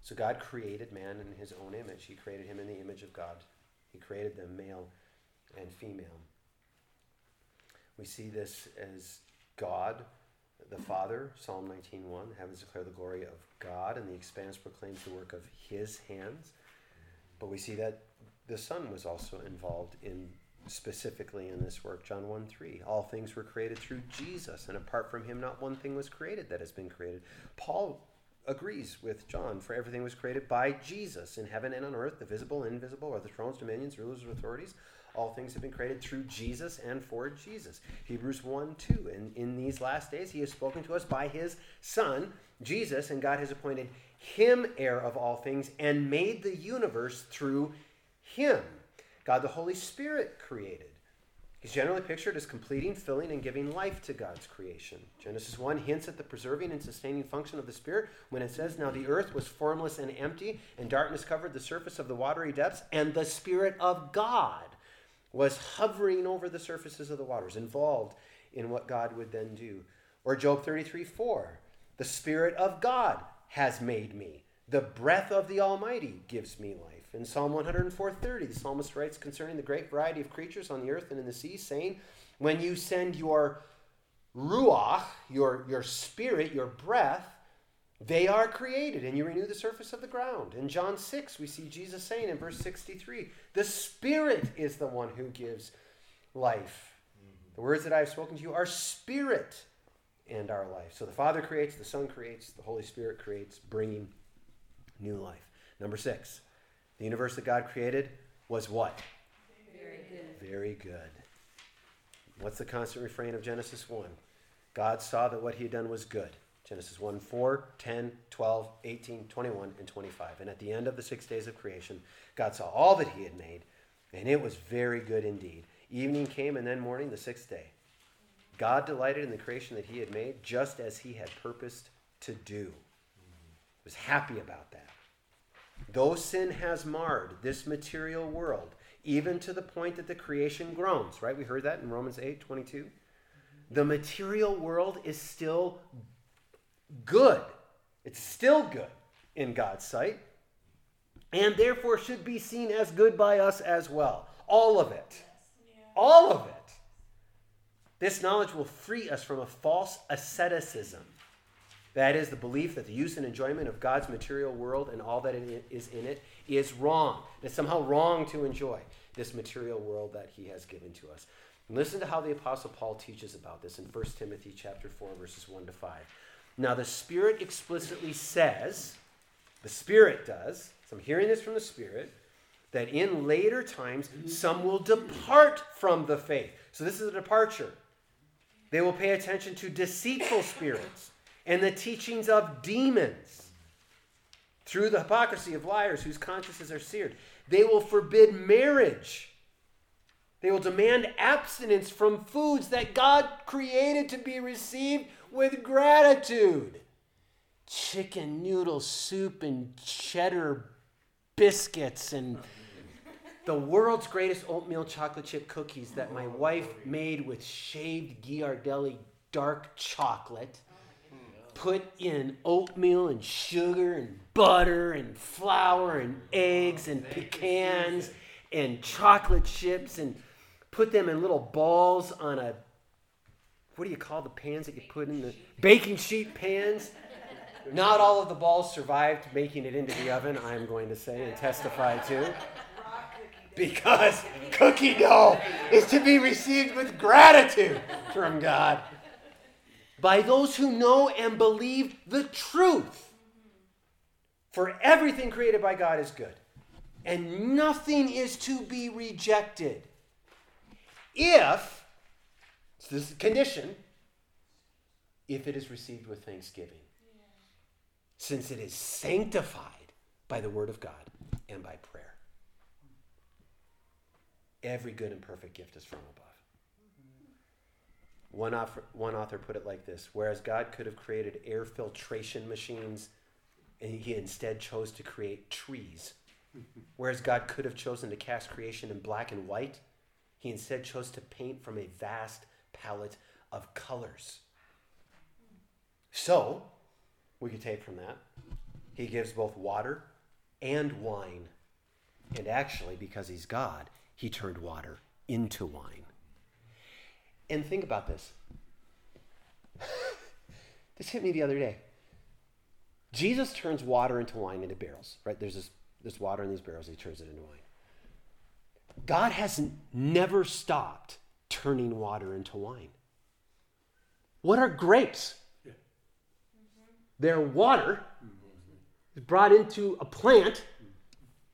[SPEAKER 1] So God created man in his own image. He created him in the image of God. He created them male and female. We see this as God, the Father, Psalm 19.1, heavens declare the glory of God, and the expanse proclaims the work of his hands. But we see that the Son was also involved in specifically in this work. John 1 3. All things were created through Jesus, and apart from him, not one thing was created that has been created. Paul agrees with John, for everything was created by Jesus in heaven and on earth, the visible and invisible, or the thrones, dominions, rulers, or authorities. All things have been created through Jesus and for Jesus. Hebrews 1 2. And in these last days, he has spoken to us by his Son, Jesus, and God has appointed him heir of all things and made the universe through him. God the Holy Spirit created. He's generally pictured as completing, filling, and giving life to God's creation. Genesis 1 hints at the preserving and sustaining function of the Spirit when it says, Now the earth was formless and empty, and darkness covered the surface of the watery depths, and the Spirit of God was hovering over the surfaces of the waters, involved in what God would then do. Or Job 33 4, The Spirit of God has made me. The breath of the Almighty gives me life. In Psalm 104:30, the psalmist writes concerning the great variety of creatures on the earth and in the sea, saying, When you send your ruach, your, your spirit, your breath, They are created, and you renew the surface of the ground. In John 6, we see Jesus saying in verse 63 The Spirit is the one who gives life. Mm-hmm. The words that I have spoken to you are spirit and our life. So the Father creates, the Son creates, the Holy Spirit creates, bringing new life. Number six, the universe that God created was what?
[SPEAKER 6] Very good.
[SPEAKER 1] Very good. What's the constant refrain of Genesis 1? God saw that what he had done was good. Genesis 1 4, 10, 12, 18, 21, and 25. And at the end of the six days of creation, God saw all that he had made, and it was very good indeed. Evening came, and then morning, the sixth day. God delighted in the creation that he had made, just as he had purposed to do. Was happy about that. Though sin has marred this material world, even to the point that the creation groans, right? We heard that in Romans 8 22. The material world is still good. It's still good in God's sight, and therefore should be seen as good by us as well. All of it. All of it. This knowledge will free us from a false asceticism. That is the belief that the use and enjoyment of God's material world and all that is in it is wrong. It's somehow wrong to enjoy this material world that he has given to us. listen to how the apostle Paul teaches about this in 1 Timothy chapter 4 verses 1 to 5. Now the Spirit explicitly says, the Spirit does, so I'm hearing this from the Spirit, that in later times some will depart from the faith. So this is a departure. They will pay attention to deceitful spirits and the teachings of demons through the hypocrisy of liars whose consciences are seared. They will forbid marriage. They will demand abstinence from foods that God created to be received with gratitude. Chicken noodle soup and cheddar biscuits and the world's greatest oatmeal chocolate chip cookies that my wife made with shaved Ghirardelli dark chocolate put in oatmeal and sugar and butter and flour and eggs and pecans and chocolate chips and put them in little balls on a what do you call the pans that you put in the baking sheet pans? Not all of the balls survived making it into the oven, I'm going to say and testify to. Because cookie dough is to be received with gratitude from God by those who know and believe the truth. For everything created by God is good, and nothing is to be rejected. If, so this is condition, if it is received with thanksgiving, since it is sanctified by the word of God and by prayer. Every good and perfect gift is from above. One author, one author put it like this Whereas God could have created air filtration machines, and he instead chose to create trees. Whereas God could have chosen to cast creation in black and white, he instead chose to paint from a vast palette of colors. So, we could take from that, he gives both water and wine. And actually, because he's God, he turned water into wine. And think about this. this hit me the other day. Jesus turns water into wine into barrels, right? There's this, this water in these barrels, he turns it into wine. God has never stopped turning water into wine. What are grapes? They're water is brought into a plant,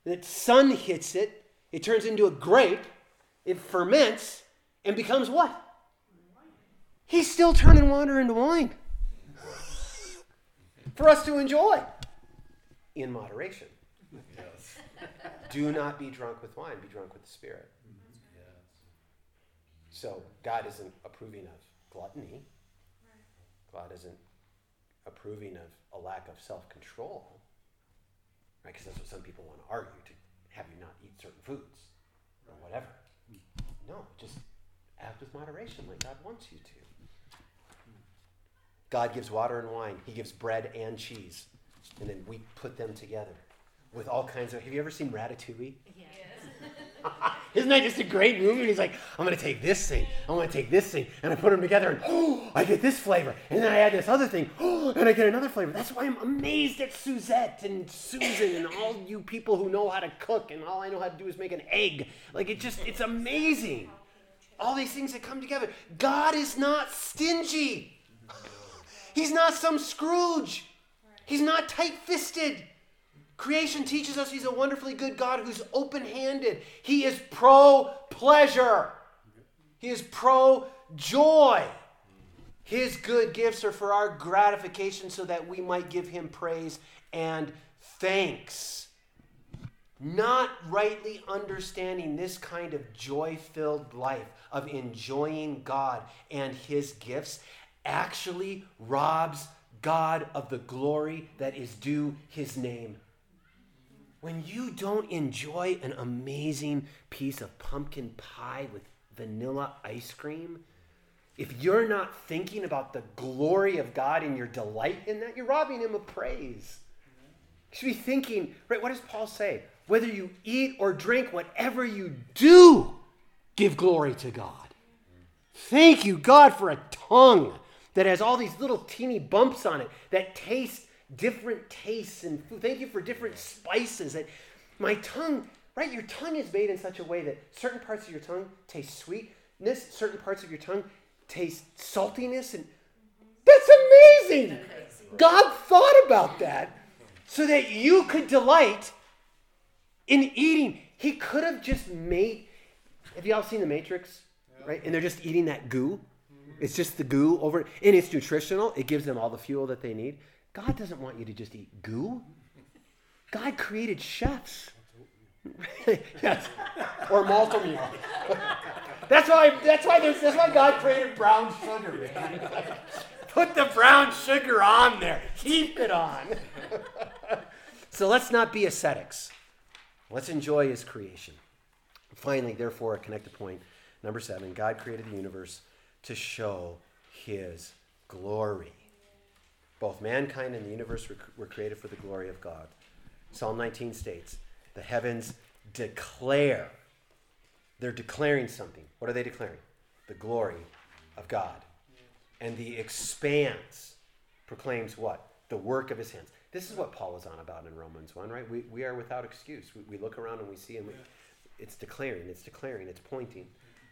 [SPEAKER 1] the sun hits it, it turns into a grape, it ferments, and becomes what? He's still turning water into wine for us to enjoy in moderation. Yes. Do not be drunk with wine, be drunk with the Spirit. Yes. So, God isn't approving of gluttony. God isn't approving of a lack of self control. Right? Because that's what some people want to argue to have you not eat certain foods or whatever. No, just act with moderation like God wants you to. God gives water and wine. He gives bread and cheese. And then we put them together with all kinds of. Have you ever seen Ratatouille?
[SPEAKER 5] Yes.
[SPEAKER 1] Isn't that just a great movie? And he's like, I'm going to take this thing, I'm going to take this thing, and I put them together, and oh, I get this flavor. And then I add this other thing, oh, and I get another flavor. That's why I'm amazed at Suzette and Susan and all you people who know how to cook, and all I know how to do is make an egg. Like, it just, it's amazing. All these things that come together. God is not stingy. He's not some Scrooge. He's not tight fisted. Creation teaches us he's a wonderfully good God who's open handed. He is pro pleasure, he is pro joy. His good gifts are for our gratification so that we might give him praise and thanks. Not rightly understanding this kind of joy filled life of enjoying God and his gifts actually robs God of the glory that is due his name when you don't enjoy an amazing piece of pumpkin pie with vanilla ice cream, if you're not thinking about the glory of God and your delight in that, you're robbing him of praise. You should be thinking, right? What does Paul say? Whether you eat or drink, whatever you do, give glory to God. Thank you, God, for a tongue that has all these little teeny bumps on it that taste different tastes and food. Thank you for different spices. That my tongue, right? Your tongue is made in such a way that certain parts of your tongue taste sweetness, certain parts of your tongue taste saltiness, and that's amazing. God thought about that so that you could delight in eating. He could have just made. Have you all seen The Matrix? Right? And they're just eating that goo. It's just the goo over, and it's nutritional. It gives them all the fuel that they need. God doesn't want you to just eat goo. God created chefs. yes. Or Malt-O-Meal. that's why that's why there's that's why God created brown sugar. Man. Put the brown sugar on there. Keep it on. so let's not be ascetics. Let's enjoy his creation. Finally, therefore, a connected point. Number seven, God created the universe to show his glory. Both mankind and the universe were created for the glory of God. Psalm 19 states, The heavens declare. They're declaring something. What are they declaring? The glory of God. And the expanse proclaims what? The work of his hands. This is what Paul is on about in Romans 1, right? We, we are without excuse. We, we look around and we see, and we, it's declaring, it's declaring, it's pointing.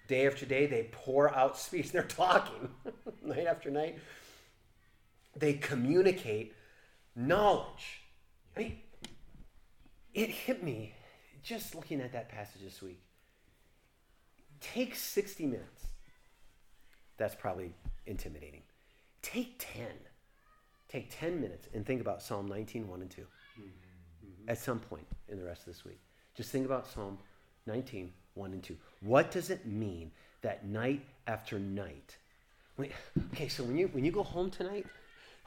[SPEAKER 1] Day after day, they pour out speech. They're talking night after night they communicate knowledge. I mean, it hit me just looking at that passage this week. Take 60 minutes. That's probably intimidating. Take 10. Take 10 minutes and think about Psalm 19, 1 and 2 mm-hmm. at some point in the rest of this week. Just think about Psalm 19, 1 and 2. What does it mean that night after night? When, okay, so when you, when you go home tonight,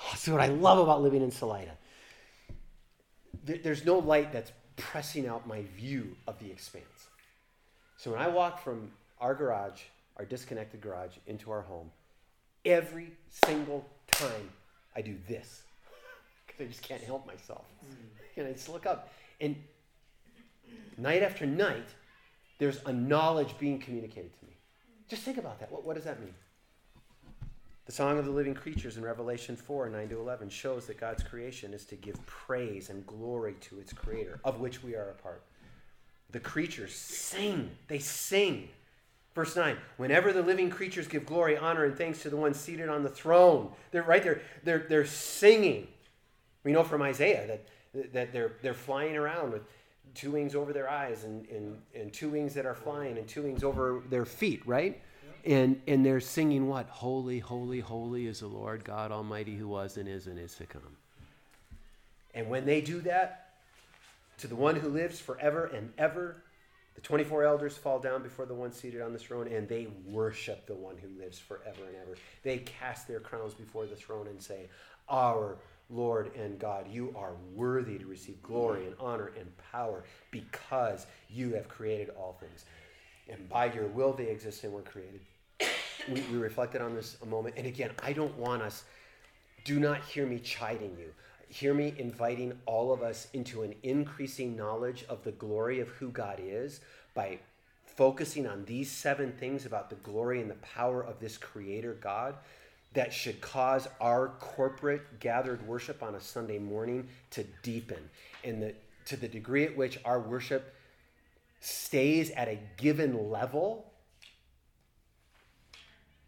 [SPEAKER 1] Oh, that's what I love about living in Salida. There's no light that's pressing out my view of the expanse. So when I walk from our garage, our disconnected garage, into our home, every single time I do this, because I just can't help myself. Mm. And I just look up. And night after night, there's a knowledge being communicated to me. Just think about that. What, what does that mean? The Song of the Living Creatures in Revelation 4 9 to 11 shows that God's creation is to give praise and glory to its creator, of which we are a part. The creatures sing, they sing. Verse 9, whenever the living creatures give glory, honor, and thanks to the one seated on the throne, they're right there, they're, they're singing. We know from Isaiah that, that they're, they're flying around with two wings over their eyes and, and, and two wings that are flying and two wings over their feet, right? and and they're singing what? Holy holy holy is the lord god almighty who was and is and is to come. And when they do that to the one who lives forever and ever the 24 elders fall down before the one seated on the throne and they worship the one who lives forever and ever. They cast their crowns before the throne and say our Lord and God, you are worthy to receive glory and honor and power because you have created all things and by your will they exist and were created. We, we reflected on this a moment. And again, I don't want us, do not hear me chiding you. Hear me inviting all of us into an increasing knowledge of the glory of who God is by focusing on these seven things about the glory and the power of this Creator God that should cause our corporate gathered worship on a Sunday morning to deepen. And the, to the degree at which our worship stays at a given level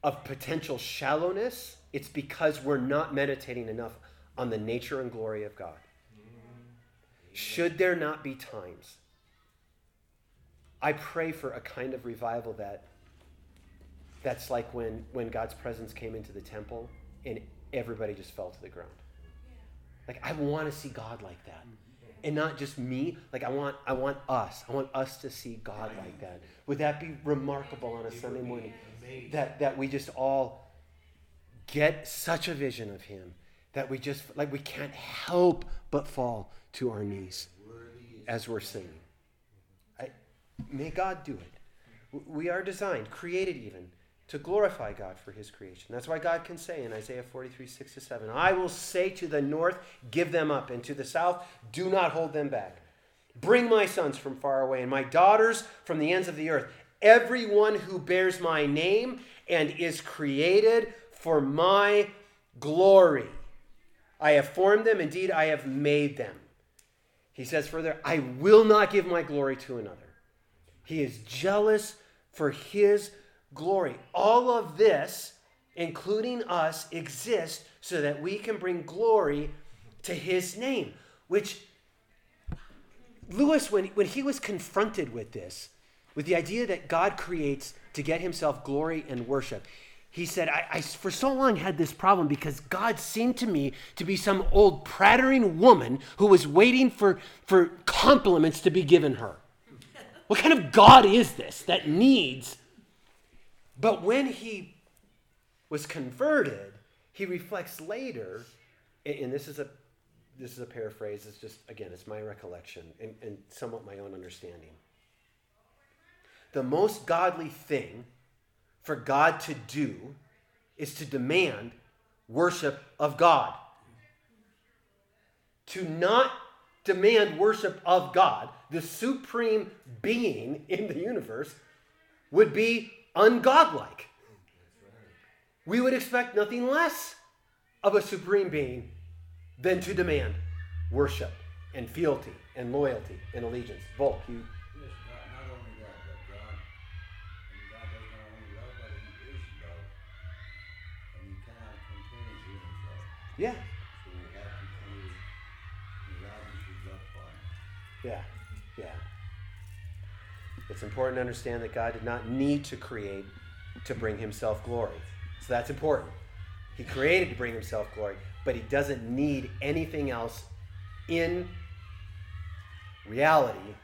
[SPEAKER 1] of potential shallowness, it's because we're not meditating enough on the nature and glory of God. Should there not be times? I pray for a kind of revival that that's like when, when God's presence came into the temple and everybody just fell to the ground. Like I want to see God like that. And not just me, like I want I want us. I want us to see God like that. Would that be remarkable on a Sunday morning? That that we just all get such a vision of him that we just like we can't help but fall to our knees as we're singing. I, may God do it. We are designed, created even, to glorify God for his creation. That's why God can say in Isaiah 43, 6 to 7, I will say to the north, give them up, and to the south, do not hold them back. Bring my sons from far away, and my daughters from the ends of the earth. Everyone who bears my name and is created for my glory. I have formed them, indeed, I have made them. He says further, I will not give my glory to another. He is jealous for his glory. All of this, including us, exists so that we can bring glory to his name. Which, Lewis, when, when he was confronted with this, with the idea that God creates to get himself glory and worship, he said, I, I, for so long had this problem because God seemed to me to be some old prattering woman who was waiting for, for compliments to be given her. What kind of God is this that needs? But when he was converted, he reflects later, and this is a this is a paraphrase, it's just again, it's my recollection and, and somewhat my own understanding. The most godly thing for God to do is to demand worship of God. To not demand worship of God, the supreme being in the universe, would be ungodlike. We would expect nothing less of a supreme being than to demand worship and fealty and loyalty and allegiance. Volk, you
[SPEAKER 7] not, not only that, but God, and God does not only love, but He is love. And He cannot contain Himself.
[SPEAKER 1] Yeah,
[SPEAKER 7] So we have to come to ravage love for Him.
[SPEAKER 1] yeah, yeah. It's important to understand that God did not need to create to bring himself glory. So that's important. He created to bring himself glory, but he doesn't need anything else in reality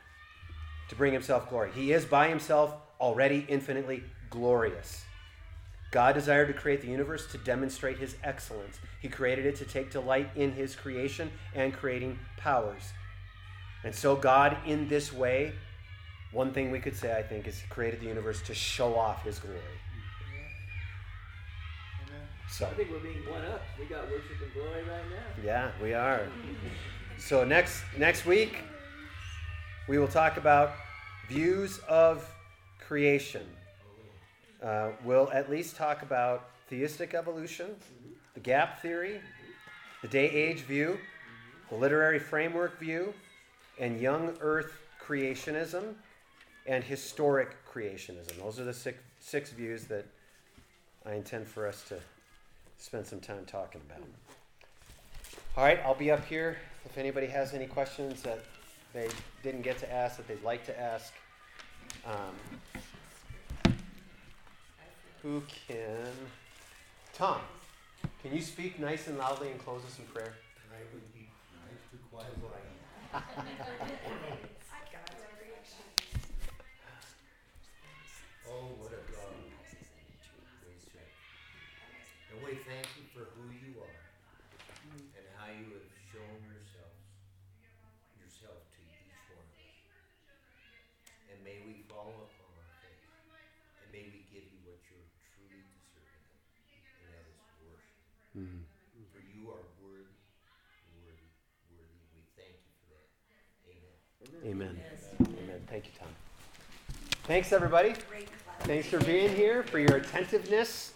[SPEAKER 1] to bring himself glory. He is by himself already infinitely glorious. God desired to create the universe to demonstrate his excellence. He created it to take delight in his creation and creating powers. And so, God, in this way, one thing we could say, I think, is He created the universe to show off His glory. So,
[SPEAKER 8] I think we're being one up. We got worship and glory right now.
[SPEAKER 1] yeah, we are. So next next week, we will talk about views of creation. Uh, we'll at least talk about theistic evolution, the gap theory, the day age view, the literary framework view, and young earth creationism and historic creationism. Those are the six, six views that I intend for us to spend some time talking about. All right, I'll be up here if anybody has any questions that they didn't get to ask that they'd like to ask. Um, who can? Tom, can you speak nice and loudly and close us in prayer?
[SPEAKER 7] I would be nice to quiet we thank you for who you are and how you have shown yourself, yourself to each one of us. And may we follow upon our faith. And may we give you what you're truly deserving of, and that is worship. Mm-hmm. For you are worthy, worthy, worthy. We thank you for that. Amen.
[SPEAKER 1] Amen.
[SPEAKER 6] Yes.
[SPEAKER 1] Amen. Thank you, Tom. Thanks, everybody. Thanks for being here, for your attentiveness.